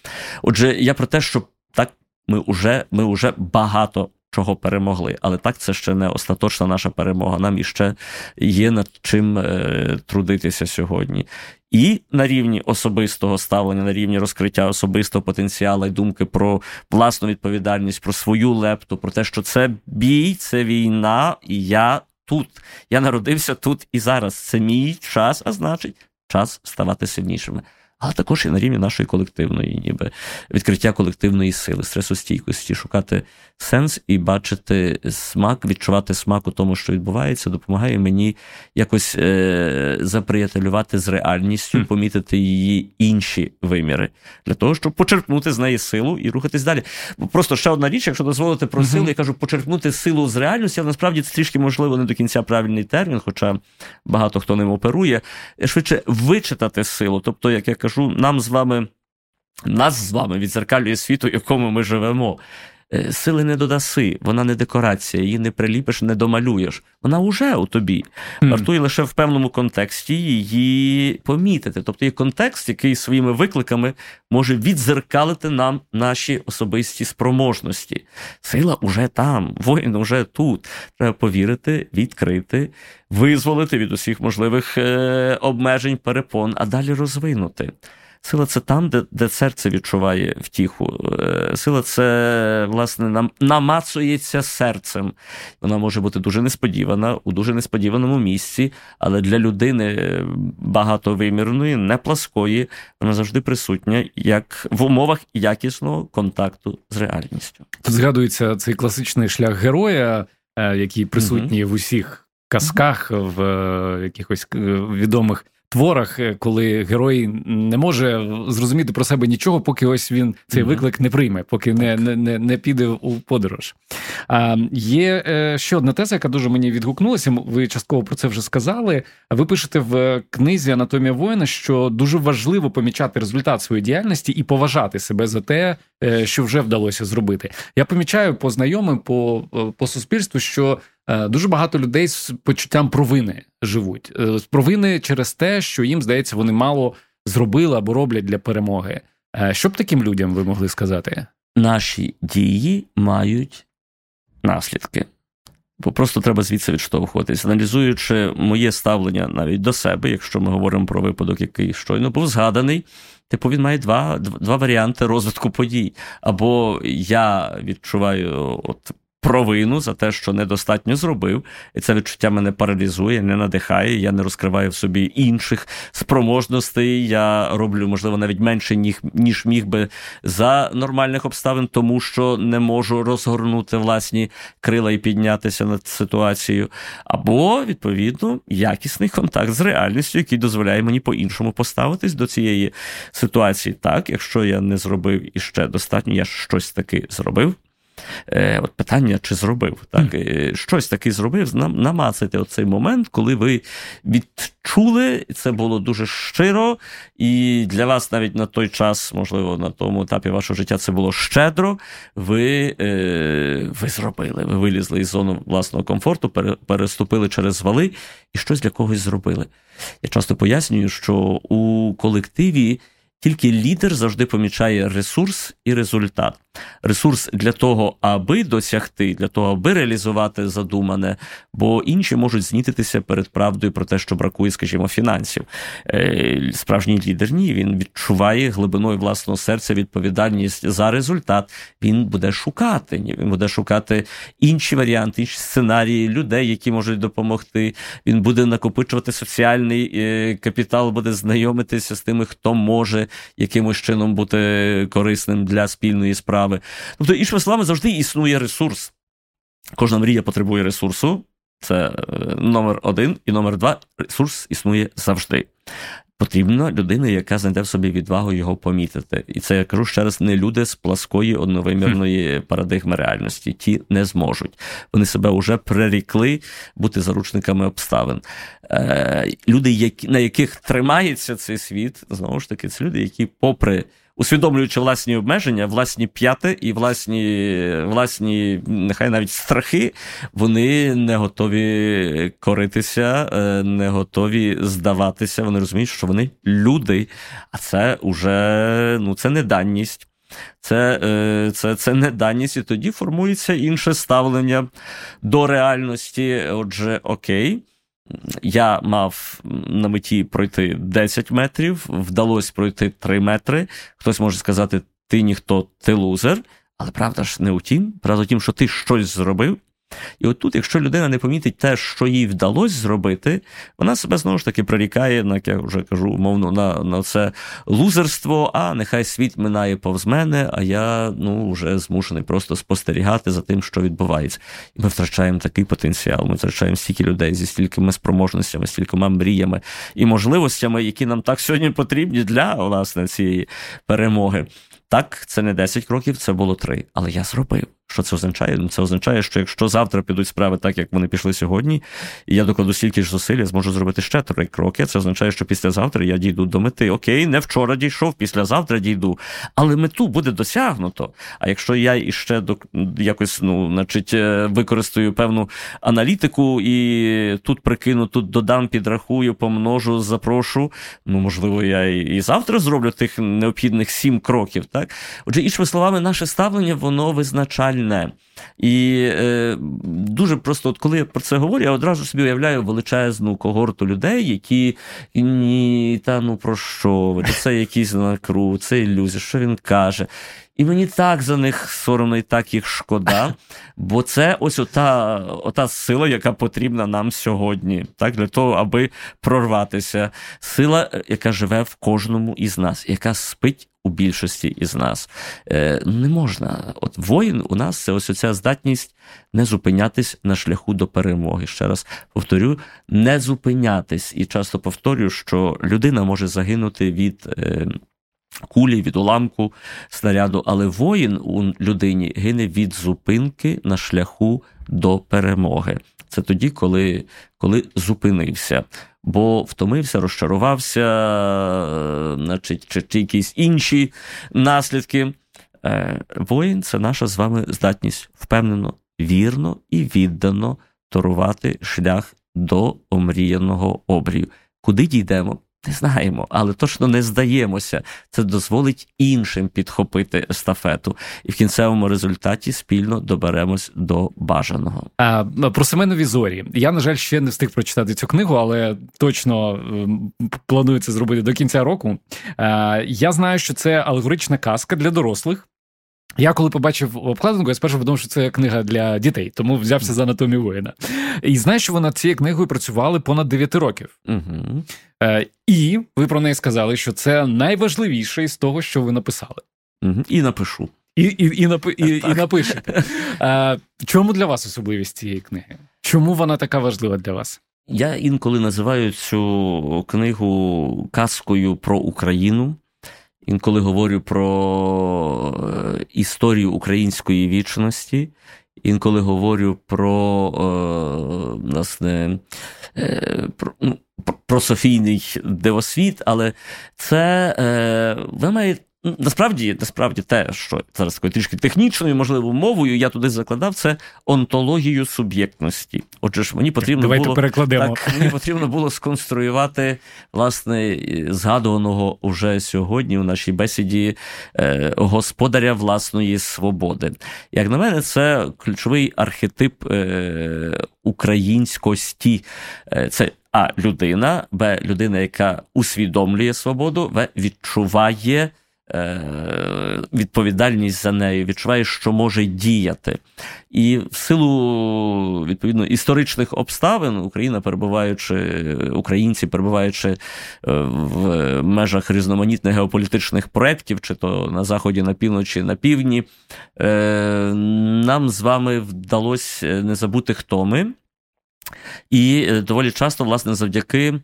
Отже, я про те, що так ми вже, ми вже багато чого перемогли. Але так це ще не остаточна наша перемога. Нам іще є над чим е, трудитися сьогодні. І на рівні особистого ставлення, на рівні розкриття особистого потенціалу і думки про власну відповідальність, про свою лепту, про те, що це бій, це війна, і я тут. Я народився тут і зараз. Це мій час, а значить, час ставати сильнішими але також і на рівні нашої колективної, ніби відкриття колективної сили, стресостійкості, шукати сенс і бачити смак, відчувати смак у тому, що відбувається, допомагає мені якось е- заприятелювати з реальністю, помітити її інші виміри для того, щоб почерпнути з неї силу і рухатись далі. Просто ще одна річ, якщо дозволити про силу, я кажу, почерпнути силу з реальності, але насправді це трішки можливо не до кінця правильний термін, хоча багато хто ним оперує. Швидше вичитати силу, тобто, як я кажу кажу, нам з вами, нас з вами відзеркалює світу, в якому ми живемо. Е, сили не додаси, вона не декорація, її не приліпиш, не домалюєш. Вона уже у тобі. Mm. Вартує лише в певному контексті її помітити. Тобто є контекст, який своїми викликами може відзеркалити нам наші особисті спроможності. Сила уже там, воїн уже тут. Треба повірити, відкрити, визволити від усіх можливих е- обмежень, перепон, а далі розвинути. Сила це там, де де серце відчуває втіху. Е, сила це, власне, нам намацується серцем. Вона може бути дуже несподівана, у дуже несподіваному місці, але для людини багатовимірної, не пласкої, вона завжди присутня, як в умовах якісного контакту з реальністю. Тут згадується цей класичний шлях героя, е, який присутній угу. в усіх казках, в е, якихось відомих творах, е, коли герой не може зрозуміти про себе нічого, поки ось він цей виклик не прийме, поки не не, не, піде у подорож. А, Є е, ще одна теза, яка дуже мені відгукнулася. Ви частково про це вже сказали. Ви пишете в книзі Анатомія воїна, що дуже важливо помічати результат своєї діяльності і поважати себе за те, е, що вже вдалося зробити. Я помічаю по знайомим, по, по суспільству, що дуже багато людей з почуттям провини живуть. Е, з провини через те, що їм здається, вони мало зробили або роблять для перемоги. Е, що б таким людям ви могли сказати? Наші дії мають наслідки. Бо просто треба звідси відштовхуватись, аналізуючи моє ставлення навіть до себе, якщо ми говоримо про випадок, який щойно був згаданий, типу він має два два варіанти розвитку подій. Або я відчуваю от провину за те, що недостатньо зробив, і це відчуття мене паралізує, не надихає. Я не розкриваю в собі інших спроможностей. Я роблю, можливо, навіть менше ніж міг би за нормальних обставин, тому що не можу розгорнути власні крила і піднятися над ситуацією. Або, відповідно, якісний контакт з реальністю, який дозволяє мені по-іншому поставитись до цієї ситуації. Так, якщо я не зробив іще достатньо, я щось таки зробив. Е, от Питання, чи зробив. Так? Mm. Щось таке зробив, намацайте оцей момент, коли ви відчули, і це було дуже щиро, і для вас навіть на той час, можливо, на тому етапі вашого життя це було щедро. Ви е, ви зробили, ви вилізли із зони власного комфорту, переступили через вали і щось для когось зробили. Я часто пояснюю, що у колективі. Тільки лідер завжди помічає ресурс і результат. Ресурс для того, аби досягти, для того, аби реалізувати задумане, бо інші можуть знітитися перед правдою про те, що бракує, скажімо, фінансів. Е, справжній лідер ні, він відчуває глибиною власного серця відповідальність за результат. Він буде шукати. Він буде шукати інші варіанти, інші сценарії людей, які можуть допомогти. Він буде накопичувати соціальний е, капітал, буде знайомитися з тими, хто може якимось чином бути корисним для спільної справи. Тобто, іншими словами, завжди існує ресурс. Кожна мрія потребує ресурсу. Це е, номер один і номер два ресурс існує завжди. Потрібна людина, яка знайде в собі відвагу його помітити. І це я кажу ще раз: не люди з пласкої одновимірної парадигми реальності. Ті не зможуть. Вони себе вже прирікли бути заручниками обставин. Е, Люди, які, на яких тримається цей світ, знову ж таки, це люди, які, попри усвідомлюючи власні обмеження, власні п'яти і власні, власні, нехай навіть страхи, вони не готові коритися, е, не готові здаватися. Вони розуміють, що вони люди, а це вже ну, це не даність. Це е, це, це не даність, і тоді формується інше ставлення до реальності. Отже, окей, я мав на меті пройти 10 метрів, вдалося пройти 3 метри. Хтось може сказати, ти ніхто, ти лузер. Але правда ж не у тім, правда в тім, що ти щось зробив, і от тут, якщо людина не помітить те, що їй вдалося зробити, вона себе знову ж таки прорікає, на як я вже кажу, умовно, на на це лузерство, а нехай світ минає повз мене, а я ну, вже змушений просто спостерігати за тим, що відбувається. І ми втрачаємо такий потенціал, ми втрачаємо стільки людей зі стількими спроможностями, стількома мріями і можливостями, які нам так сьогодні потрібні для власне цієї перемоги. Так, це не 10 кроків, це було 3. Але я зробив. Що це означає? Ну, це означає, що якщо завтра підуть справи так, як вони пішли сьогодні, і я докладу стільки ж зусиль, я зможу зробити ще три кроки. Це означає, що післязавтра я дійду до мети. Окей, не вчора дійшов, післязавтра дійду. Але мету буде досягнуто. А якщо я іще до якось ну, значить, е, використаю певну аналітику і тут прикину, тут додам, підрахую, помножу, запрошу. Ну, можливо, я і завтра зроблю тих необхідних сім кроків. Так, отже, іншими словами, наше ставлення воно визначальне сильне. І е, дуже просто, от коли я про це говорю, я одразу собі уявляю величезну когорту людей, які ні, та ну про що ви? Це якийсь накру, це ілюзія, що він каже. І мені так за них соромно і так їх шкода, бо це ось ота ота сила, яка потрібна нам сьогодні, так, для того, аби прорватися. Сила, яка живе в кожному із нас, яка спить у більшості із нас. Е, Не можна. От воїн у нас це ось ця здатність не зупинятись на шляху до перемоги. Ще раз повторю, не зупинятись. І часто повторюю, що людина може загинути від. Кулі від уламку снаряду, але воїн у людині гине від зупинки на шляху до перемоги. Це тоді, коли коли зупинився бо втомився, розчарувався, е, значить, чи, чи якісь інші наслідки. Е, воїн це наша з вами здатність впевнено, вірно і віддано торувати шлях до омріяного обрію. Куди дійдемо? Не знаємо, але точно не здаємося. Це дозволить іншим підхопити естафету, і в кінцевому результаті спільно доберемось до бажаного. А, Про Семенові зорі. Я, на жаль, ще не встиг прочитати цю книгу, але точно ем, планую це зробити до кінця року. А, Я знаю, що це алегорична казка для дорослих. Я коли побачив обкладинку, я спершу подумав, що це книга для дітей, тому взявся за анатомію воїна. І знаєш, що ви над цією книгою працювали понад 9 років. Угу. І ви про неї сказали, що це найважливіше із того, що ви написали. Угу. І напишу. І і, і, напи, і, і напишете. Е, Чому для вас особливість цієї книги? Чому вона така важлива для вас? Я інколи називаю цю книгу казкою про Україну. Інколи говорю про е, історію української вічності, інколи говорю про е, власне, е, про, ну, про Софійний дивосвіт, але це ви маєте Насправді, насправді, те, що зараз такою трішки технічною, можливо, мовою я туди закладав, це онтологію суб'єктності. Отже ж, мені потрібно Давайте було перекладемо. Так, мені потрібно було сконструювати власне згадуваного уже сьогодні у нашій бесіді е, господаря власної свободи. Як на мене, це ключовий архетип е, українськості. Е, це а людина, Б людина, яка усвідомлює свободу, В відчуває відповідальність за нею, відчуває, що може діяти. І в силу відповідно історичних обставин Україна, перебуваючи, українці, перебуваючи е, в межах різноманітних геополітичних проєктів, чи то на заході, на півночі, на півдні, е, нам з вами вдалося не забути, хто ми. І доволі часто, власне, завдяки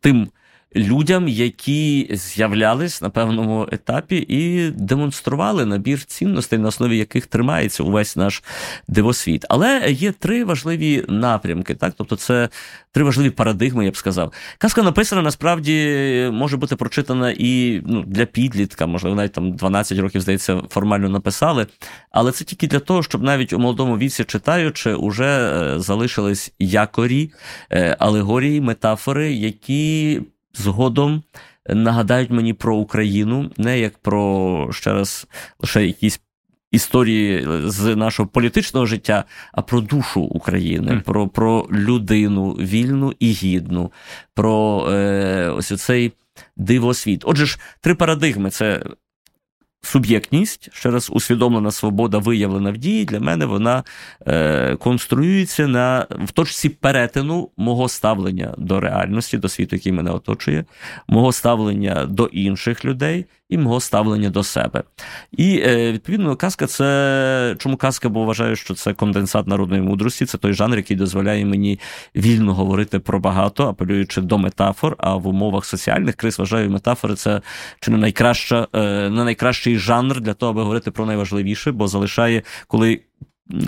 тим людям, які з'являлись на певному етапі і демонстрували набір цінностей, на основі яких тримається увесь наш дивосвіт. Але є три важливі напрямки, так тобто, це три важливі парадигми, я б сказав. Казка написана насправді може бути прочитана і ну, для підлітка, можливо, навіть там 12 років, здається, формально написали. Але це тільки для того, щоб навіть у молодому віці читаючи, уже е, залишились якорі, е, алегорії, метафори, які згодом нагадають мені про Україну, не як про ще раз лише якісь. Історії з нашого політичного життя, а про душу України, mm. про про людину вільну і гідну, про е, ось цей дивосвіт. Отже ж, три парадигми: це суб'єктність, ще раз усвідомлена свобода, виявлена в дії, для мене вона е, конструюється на в точці перетину мого ставлення до реальності, до світу, який мене оточує, мого ставлення до інших людей і мого ставлення до себе. І е, відповідно, казка це чому казка, бо вважаю, що це конденсат народної мудрості, це той жанр, який дозволяє мені вільно говорити про багато, апелюючи до метафор. А в умовах соціальних криз вважаю метафори це чи не найкраща, е, не найкращий жанр для того, аби говорити про найважливіше, бо залишає, коли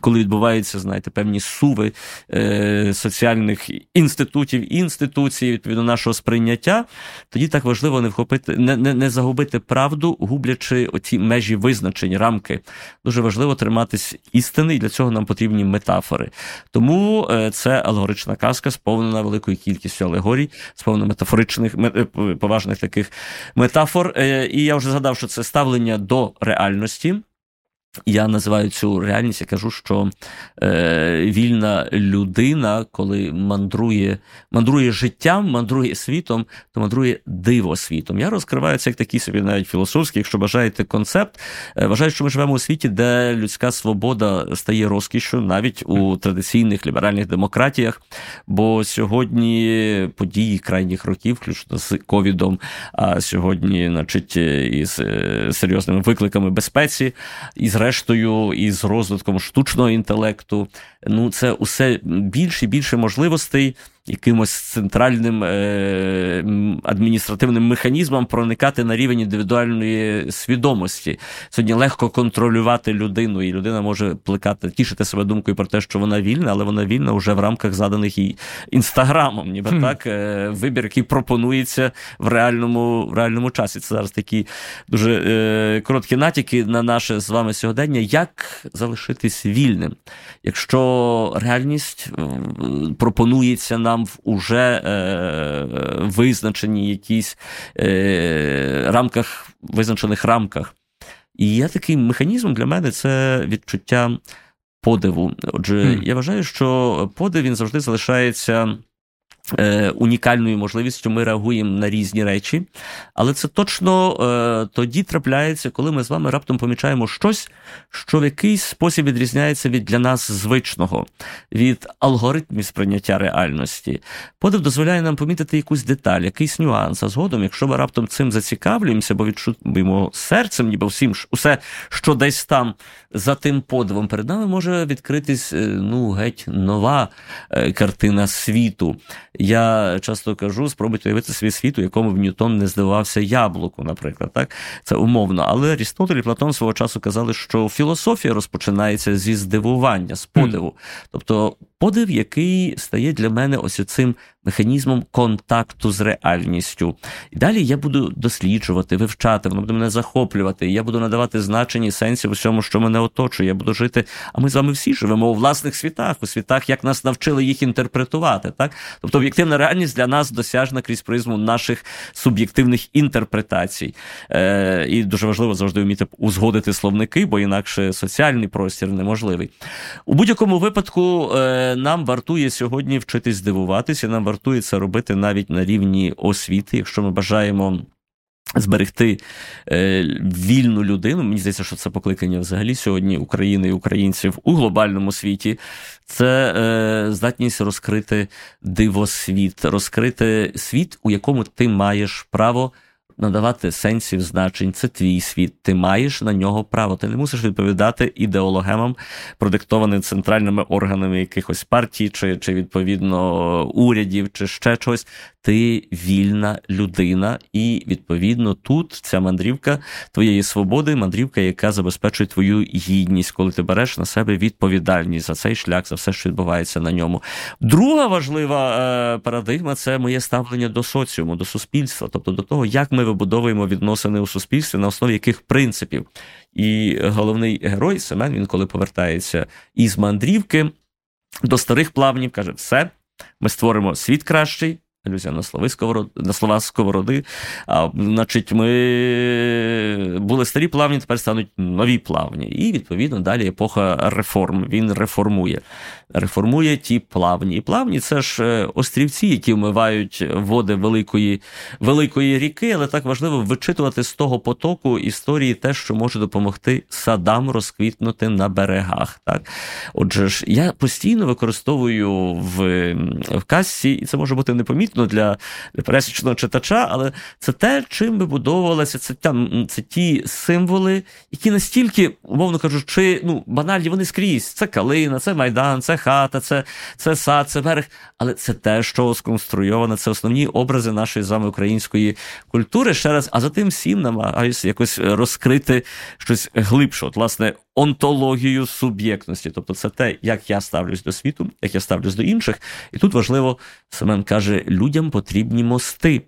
коли відбуваються, знаєте, певні суви е, соціальних інститутів і інституцій відповідно нашого сприйняття, тоді так важливо не вхопити, не, не, не загубити правду, гублячи оці межі визначень, рамки. Дуже важливо триматись істини, і для цього нам потрібні метафори. Тому е, це алегорична казка, сповнена великою кількістю алегорій, сповнена метафоричних е, поважних таких метафор. Е, і я вже згадав, що це ставлення до реальності. Я називаю цю реальність, я кажу, що е, вільна людина, коли мандрує мандрує життям, мандрує світом, то мандрує диво світом. Я розкриваю це як такий собі навіть філософський, якщо бажаєте концепт. Е, вважаю, що ми живемо у світі, де людська свобода стає розкішю навіть у традиційних ліберальних демократіях. Бо сьогодні події крайніх років, включно з ковідом, а сьогодні, значить, із е, серйозними викликами безпеці. із зрештою, із розвитком штучного інтелекту. Ну, це усе більше і більше можливостей якимось центральним е, адміністративним механізмом проникати на рівень індивідуальної свідомості. Сьогодні легко контролювати людину, і людина може плекати, тішити себе думкою про те, що вона вільна, але вона вільна вже в рамках заданих їй інстаграмом, ніби mm. так, е, вибір, який пропонується в реальному в реальному часі. Це зараз такі дуже е, короткі натяки на наше з вами сьогодення. Як залишитись вільним, якщо реальність пропонується нам? Нам вже е, визначені якісь е, рамках, визначених рамках. І є такий механізм для мене це відчуття подиву. Отже, mm. я вважаю, що подив він завжди залишається унікальною можливістю ми реагуємо на різні речі, але це точно е, тоді трапляється, коли ми з вами раптом помічаємо щось, що в якийсь спосіб відрізняється від для нас звичного, від алгоритмів сприйняття реальності. Подив дозволяє нам помітити якусь деталь, якийсь нюанс. А згодом, якщо ми раптом цим зацікавлюємося, бо відчуємо серцем, ніби всім усе, що десь там за тим подивом перед нами може відкритись е, ну, геть нова е, картина світу. Я часто кажу, спробуйте уявити свій світ, у якому б Ньютон не здивався яблуку, наприклад. Так? Це умовно. Але Арістотель і Платон свого часу казали, що філософія розпочинається зі здивування, з подиву. Тобто подив, який стає для мене ось цим механізмом контакту з реальністю. І далі я буду досліджувати, вивчати, воно буде мене захоплювати. Я буду надавати значення сенсів усьому, що мене оточує. Я буду жити. А ми з вами всі живемо у власних світах, у світах, як нас навчили їх інтерпретувати. Так, тобто, об'єктивна реальність для нас досяжна крізь призму наших суб'єктивних інтерпретацій. Е, І дуже важливо завжди вміти узгодити словники, бо інакше соціальний простір неможливий. У будь-якому випадку е, нам вартує сьогодні вчитись здивуватися. Нам вартує це робити навіть на рівні освіти, якщо ми бажаємо. Зберегти е, вільну людину. Мені здається, що це покликання взагалі сьогодні України і українців у глобальному світі. Це е, здатність розкрити дивосвіт, розкрити світ, у якому ти маєш право надавати сенсів значень. Це твій світ. Ти маєш на нього право. Ти не мусиш відповідати ідеологемам, продиктованим центральними органами якихось партій, чи, чи відповідно урядів, чи ще чогось ти вільна людина, і відповідно тут ця мандрівка твоєї свободи, мандрівка, яка забезпечує твою гідність, коли ти береш на себе відповідальність за цей шлях, за все, що відбувається на ньому. Друга важлива е, парадигма це моє ставлення до соціуму, до суспільства, тобто до того, як ми вибудовуємо відносини у суспільстві, на основі яких принципів. І головний герой Семен, він коли повертається із мандрівки до старих плавнів, каже: все, ми створимо світ кращий алюзія на слова сковороди, на слова сковороди. А, Значить, ми були старі плавні, тепер стануть нові плавні. І, відповідно, далі епоха реформ. Він реформує. Реформує ті плавні. І плавні це ж е, острівці, які вмивають води великої великої ріки, але так важливо вичитувати з того потоку історії те, що може допомогти садам розквітнути на берегах. Так? Отже ж, я постійно використовую в, в касі, і це може бути непомітно доступно для пересічного читача, але це те, чим вибудовувалися це там це ті символи, які настільки, умовно кажучи, ну банальні вони скрізь. Це калина, це майдан, це хата, це це сад, це берег. Але це те, що сконструйовано, це основні образи нашої з вами української культури. Ще раз, а за тим всім намагаюся якось розкрити щось глибше. От, власне, онтологію суб'єктності. Тобто, це те, як я ставлюсь до світу, як я ставлюсь до інших. І тут важливо, Семен каже, людям потрібні мости.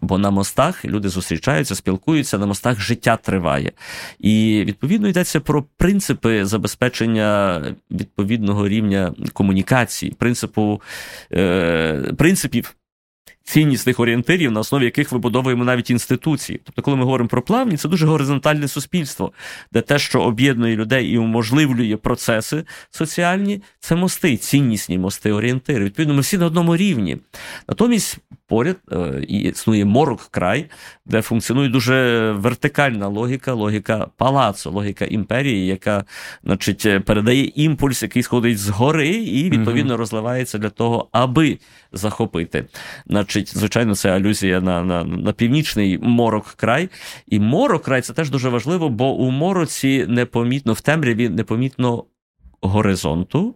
Бо на мостах люди зустрічаються, спілкуються, на мостах життя триває. І відповідно йдеться про принципи забезпечення відповідного рівня комунікації, принципу, е, принципів ціннісних орієнтирів, на основі яких вибудовуємо навіть інституції. Тобто, коли ми говоримо про плавні, це дуже горизонтальне суспільство, де те, що об'єднує людей і уможливлює процеси соціальні, це мости, ціннісні мости, орієнтири. Відповідно, ми всі на одному рівні. Натомість поряд е, існує морок край, де функціонує дуже вертикальна логіка, логіка палацу, логіка імперії, яка значить, передає імпульс, який сходить згори, і відповідно розливається для того, аби захопити. Значить, звичайно, це алюзія на на, на північний морок край. І морок край це теж дуже важливо, бо у мороці непомітно в темряві непомітно горизонту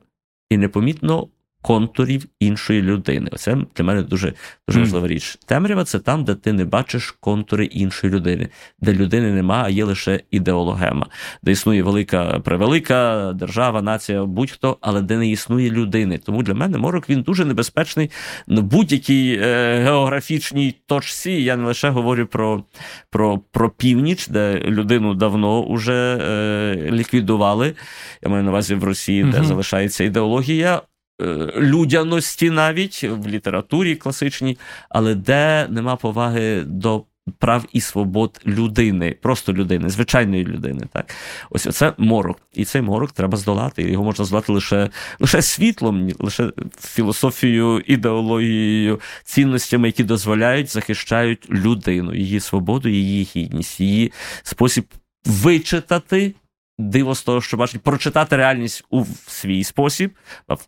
і непомітно контурів іншої людини. Оце для мене дуже дуже важлива річ. Темрява це там, де ти не бачиш контури іншої людини, де людини нема, а є лише ідеологема, де існує велика превелика держава, нація, будь-хто, але де не існує людини. Тому для мене морок він дуже небезпечний на будь-якій е, географічній точці. Я не лише говорю про про, про північ, де людину давно вже е, ліквідували. Я маю на увазі в Росії, де угу. залишається ідеологія. Е, людяності навіть в літературі класичній, але де нема поваги до прав і свобод людини, просто людини, звичайної людини. Так, ось це морок, і цей морок треба здолати. Його можна здолати лише лише світлом, лише філософією, ідеологією, цінностями, які дозволяють захищають людину, її свободу, її гідність, її спосіб вичитати диво з того, що бачить, прочитати реальність у свій спосіб,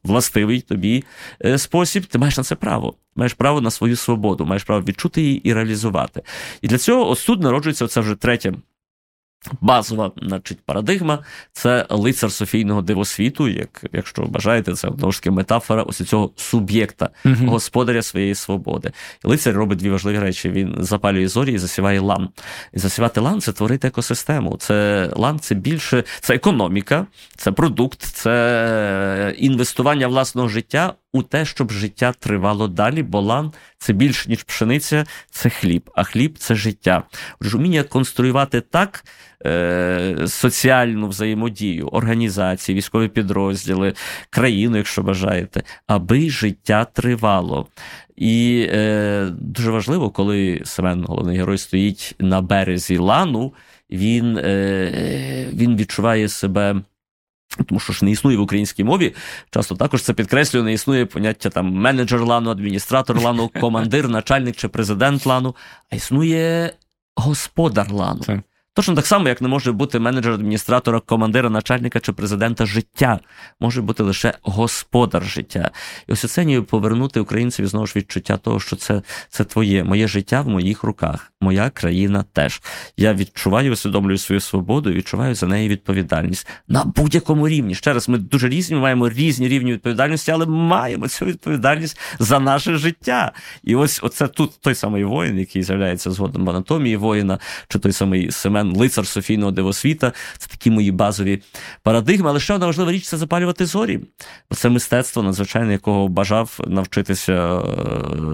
властивий тобі е, спосіб, ти маєш на це право. Маєш право на свою свободу, маєш право відчути її і реалізувати. І для цього ось тут народжується це вже третє Базова значить, парадигма це лицар Софійного дивосвіту, як, якщо бажаєте, це знову ж таки метафора ось цього суб'єкта, uh-huh. господаря своєї свободи. Лицар робить дві важливі речі: він запалює зорі і засіває лан. І засівати лан це творити екосистему. Це лан це більше, це економіка, це продукт, це інвестування власного життя у те, щоб життя тривало далі, бо лан це більше, ніж пшениця, це хліб, а хліб це життя. Отже, вміння конструювати так е, соціальну взаємодію, організації, військові підрозділи, країну, якщо бажаєте, аби життя тривало. І е, дуже важливо, коли Семен, головний герой, стоїть на березі лану, він, е, він відчуває себе. Тому що ж не існує в українській мові, часто також це підкреслює, не існує поняття там менеджер лану, адміністратор лану, командир, начальник чи президент лану, а існує господар лану. Це. Точно так само, як не може бути менеджер адміністратора, командира, начальника чи президента життя, може бути лише господар життя. І ось оце ніби повернути українцеві знову ж відчуття того, що це це твоє, моє життя в моїх руках, моя країна теж. Я відчуваю, усвідомлюю свою свободу відчуваю за неї відповідальність на будь-якому рівні. Ще раз, ми дуже різні, маємо різні рівні відповідальності, але маємо цю відповідальність за наше життя. І ось оце тут той самий воїн, який з'являється згодом в анатомії воїна, чи той самий Семен лицар Софійного Дивосвіта. Це такі мої базові парадигми. Але ще одна важлива річ це запалювати зорі. Бо Це мистецтво, надзвичайно якого бажав навчитися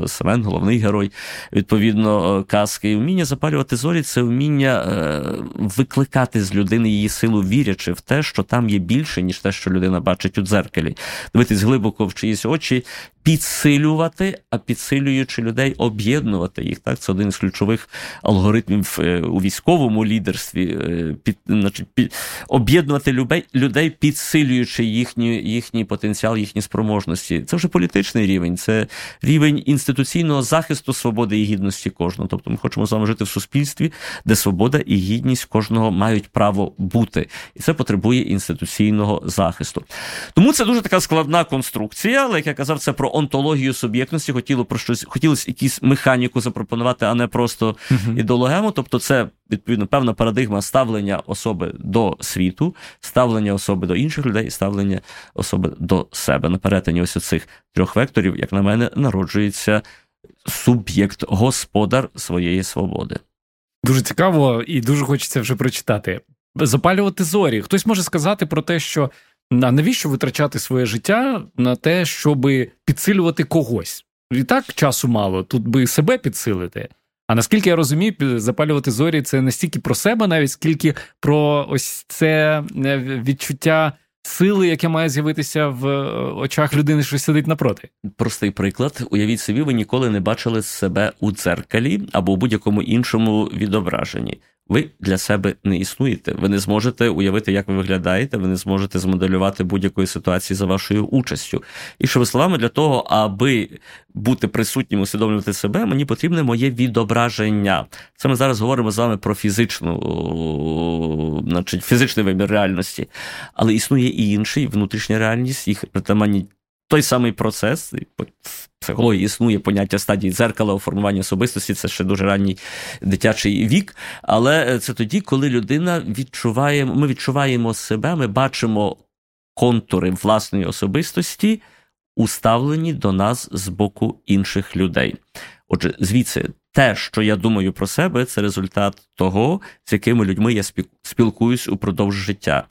е, Семен, головний герой, відповідно, е, казки. І вміння запалювати зорі це вміння е, викликати з людини її силу, вірячи в те, що там є більше, ніж те, що людина бачить у дзеркалі. Дивитись глибоко в чиїсь очі підсилювати, а підсилюючи людей, об'єднувати їх. Так, це один з ключових алгоритмів е, у військовому лідерстві. Е, під, значить, під, об'єднувати людей, людей, підсилюючи їхній їхній потенціал, їхні спроможності. Це вже політичний рівень, це рівень інституційного захисту свободи і гідності кожного. Тобто, ми хочемо з вами жити в суспільстві, де свобода і гідність кожного мають право бути, і це потребує інституційного захисту. Тому це дуже така складна конструкція, але як я казав, це про онтологію суб'єктності, хотіло про щось, хотілося якусь механіку запропонувати, а не просто uh-huh. ідеологему. Тобто, це відповідно певна парадигма ставлення особи до світу, ставлення особи до інших людей, ставлення особи до себе. На перетині ось цих трьох векторів, як на мене, народжується суб'єкт, господар своєї свободи. Дуже цікаво і дуже хочеться вже прочитати. Запалювати зорі. Хтось може сказати про те, що а навіщо витрачати своє життя на те, щоб підсилювати когось? І так часу мало, тут би себе підсилити. А наскільки я розумію, запалювати зорі це не стільки про себе, навіть скільки про ось це е, відчуття сили, яке має з'явитися в е, очах людини, що сидить напроти. Простий приклад. Уявіть собі, ви ніколи не бачили себе у дзеркалі або у будь-якому іншому відображенні ви для себе не існуєте. Ви не зможете уявити, як ви виглядаєте, ви не зможете змоделювати будь-якої ситуації за вашою участю. І що словами, для того, аби бути присутнім, усвідомлювати себе, мені потрібне моє відображення. Це ми зараз говоримо з вами про фізичну, значить, фізичний вимір реальності, але існує і інший внутрішня реальність, їх притаманні той самий процес. В психології існує поняття стадії дзеркала у формуванні особистості, це ще дуже ранній дитячий вік. Але це тоді, коли людина відчуває, ми відчуваємо себе, ми бачимо контури власної особистості, уставлені до нас з боку інших людей. Отже, звідси те, що я думаю про себе, це результат того, з якими людьми я спілкуюсь упродовж життя.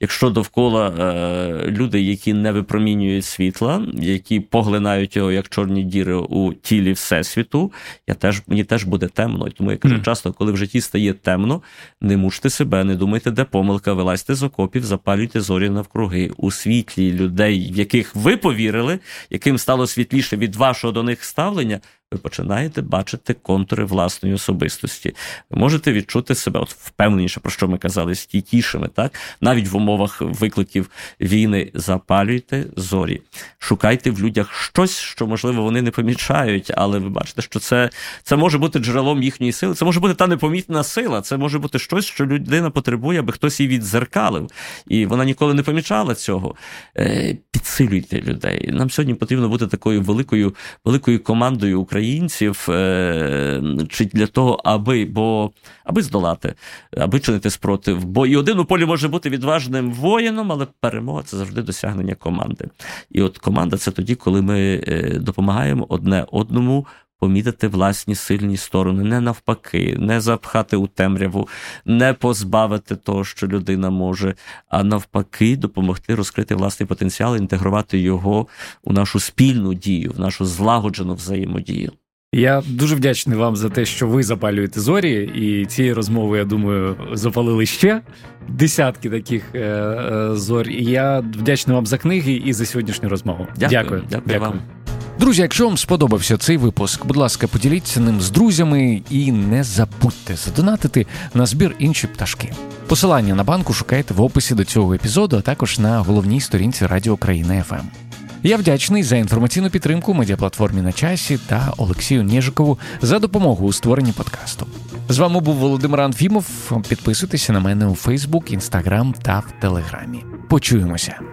Якщо довкола е, люди, які не випромінюють світла, які поглинають його як чорні діри у тілі Всесвіту, я теж мені теж буде темно. Тому я кажу, mm. часто, коли в житті стає темно, не мучте себе, не думайте, де помилка, вилазьте з окопів, запалюйте зорі навкруги у світлі людей, в яких ви повірили, яким стало світліше від вашого до них ставлення ви починаєте бачити контури власної особистості. Ви можете відчути себе от впевненіше, про що ми казали, стійкішими, так? Навіть в умовах викликів війни запалюйте зорі, шукайте в людях щось, що, можливо, вони не помічають, але ви бачите, що це, це може бути джерелом їхньої сили, це може бути та непомітна сила, це може бути щось, що людина потребує, аби хтось її відзеркалив. І вона ніколи не помічала цього. Е, підсилюйте людей. Нам сьогодні потрібно бути такою великою великою командою українців е, чи для того, аби бо аби здолати, аби чинити спротив. Бо і один у полі може бути відважним воїном, але перемога це завжди досягнення команди. І от команда це тоді, коли ми е, допомагаємо одне одному помітити власні сильні сторони, не навпаки, не запхати у темряву, не позбавити того, що людина може, а навпаки, допомогти розкрити власний потенціал, інтегрувати його у нашу спільну дію, в нашу злагоджену взаємодію. Я дуже вдячний вам за те, що ви запалюєте зорі, і цієї розмови, я думаю, запалили ще десятки таких е, е, зорь. І я вдячний вам за книги і за сьогоднішню розмову. Дякую. Дякую. Дякую. Дякую. вам. Друзі, якщо вам сподобався цей випуск, будь ласка, поділіться ним з друзями і не забудьте задонатити на збір інші пташки. Посилання на банку шукайте в описі до цього епізоду, а також на головній сторінці Радіо Країна ФМ. Я вдячний за інформаційну підтримку медіаплатформі на часі та Олексію Нежикову за допомогу у створенні подкасту. З вами був Володимир Анфімов. Підписуйтеся на мене у Фейсбук, Інстаграм та в Телеграмі. Почуємося.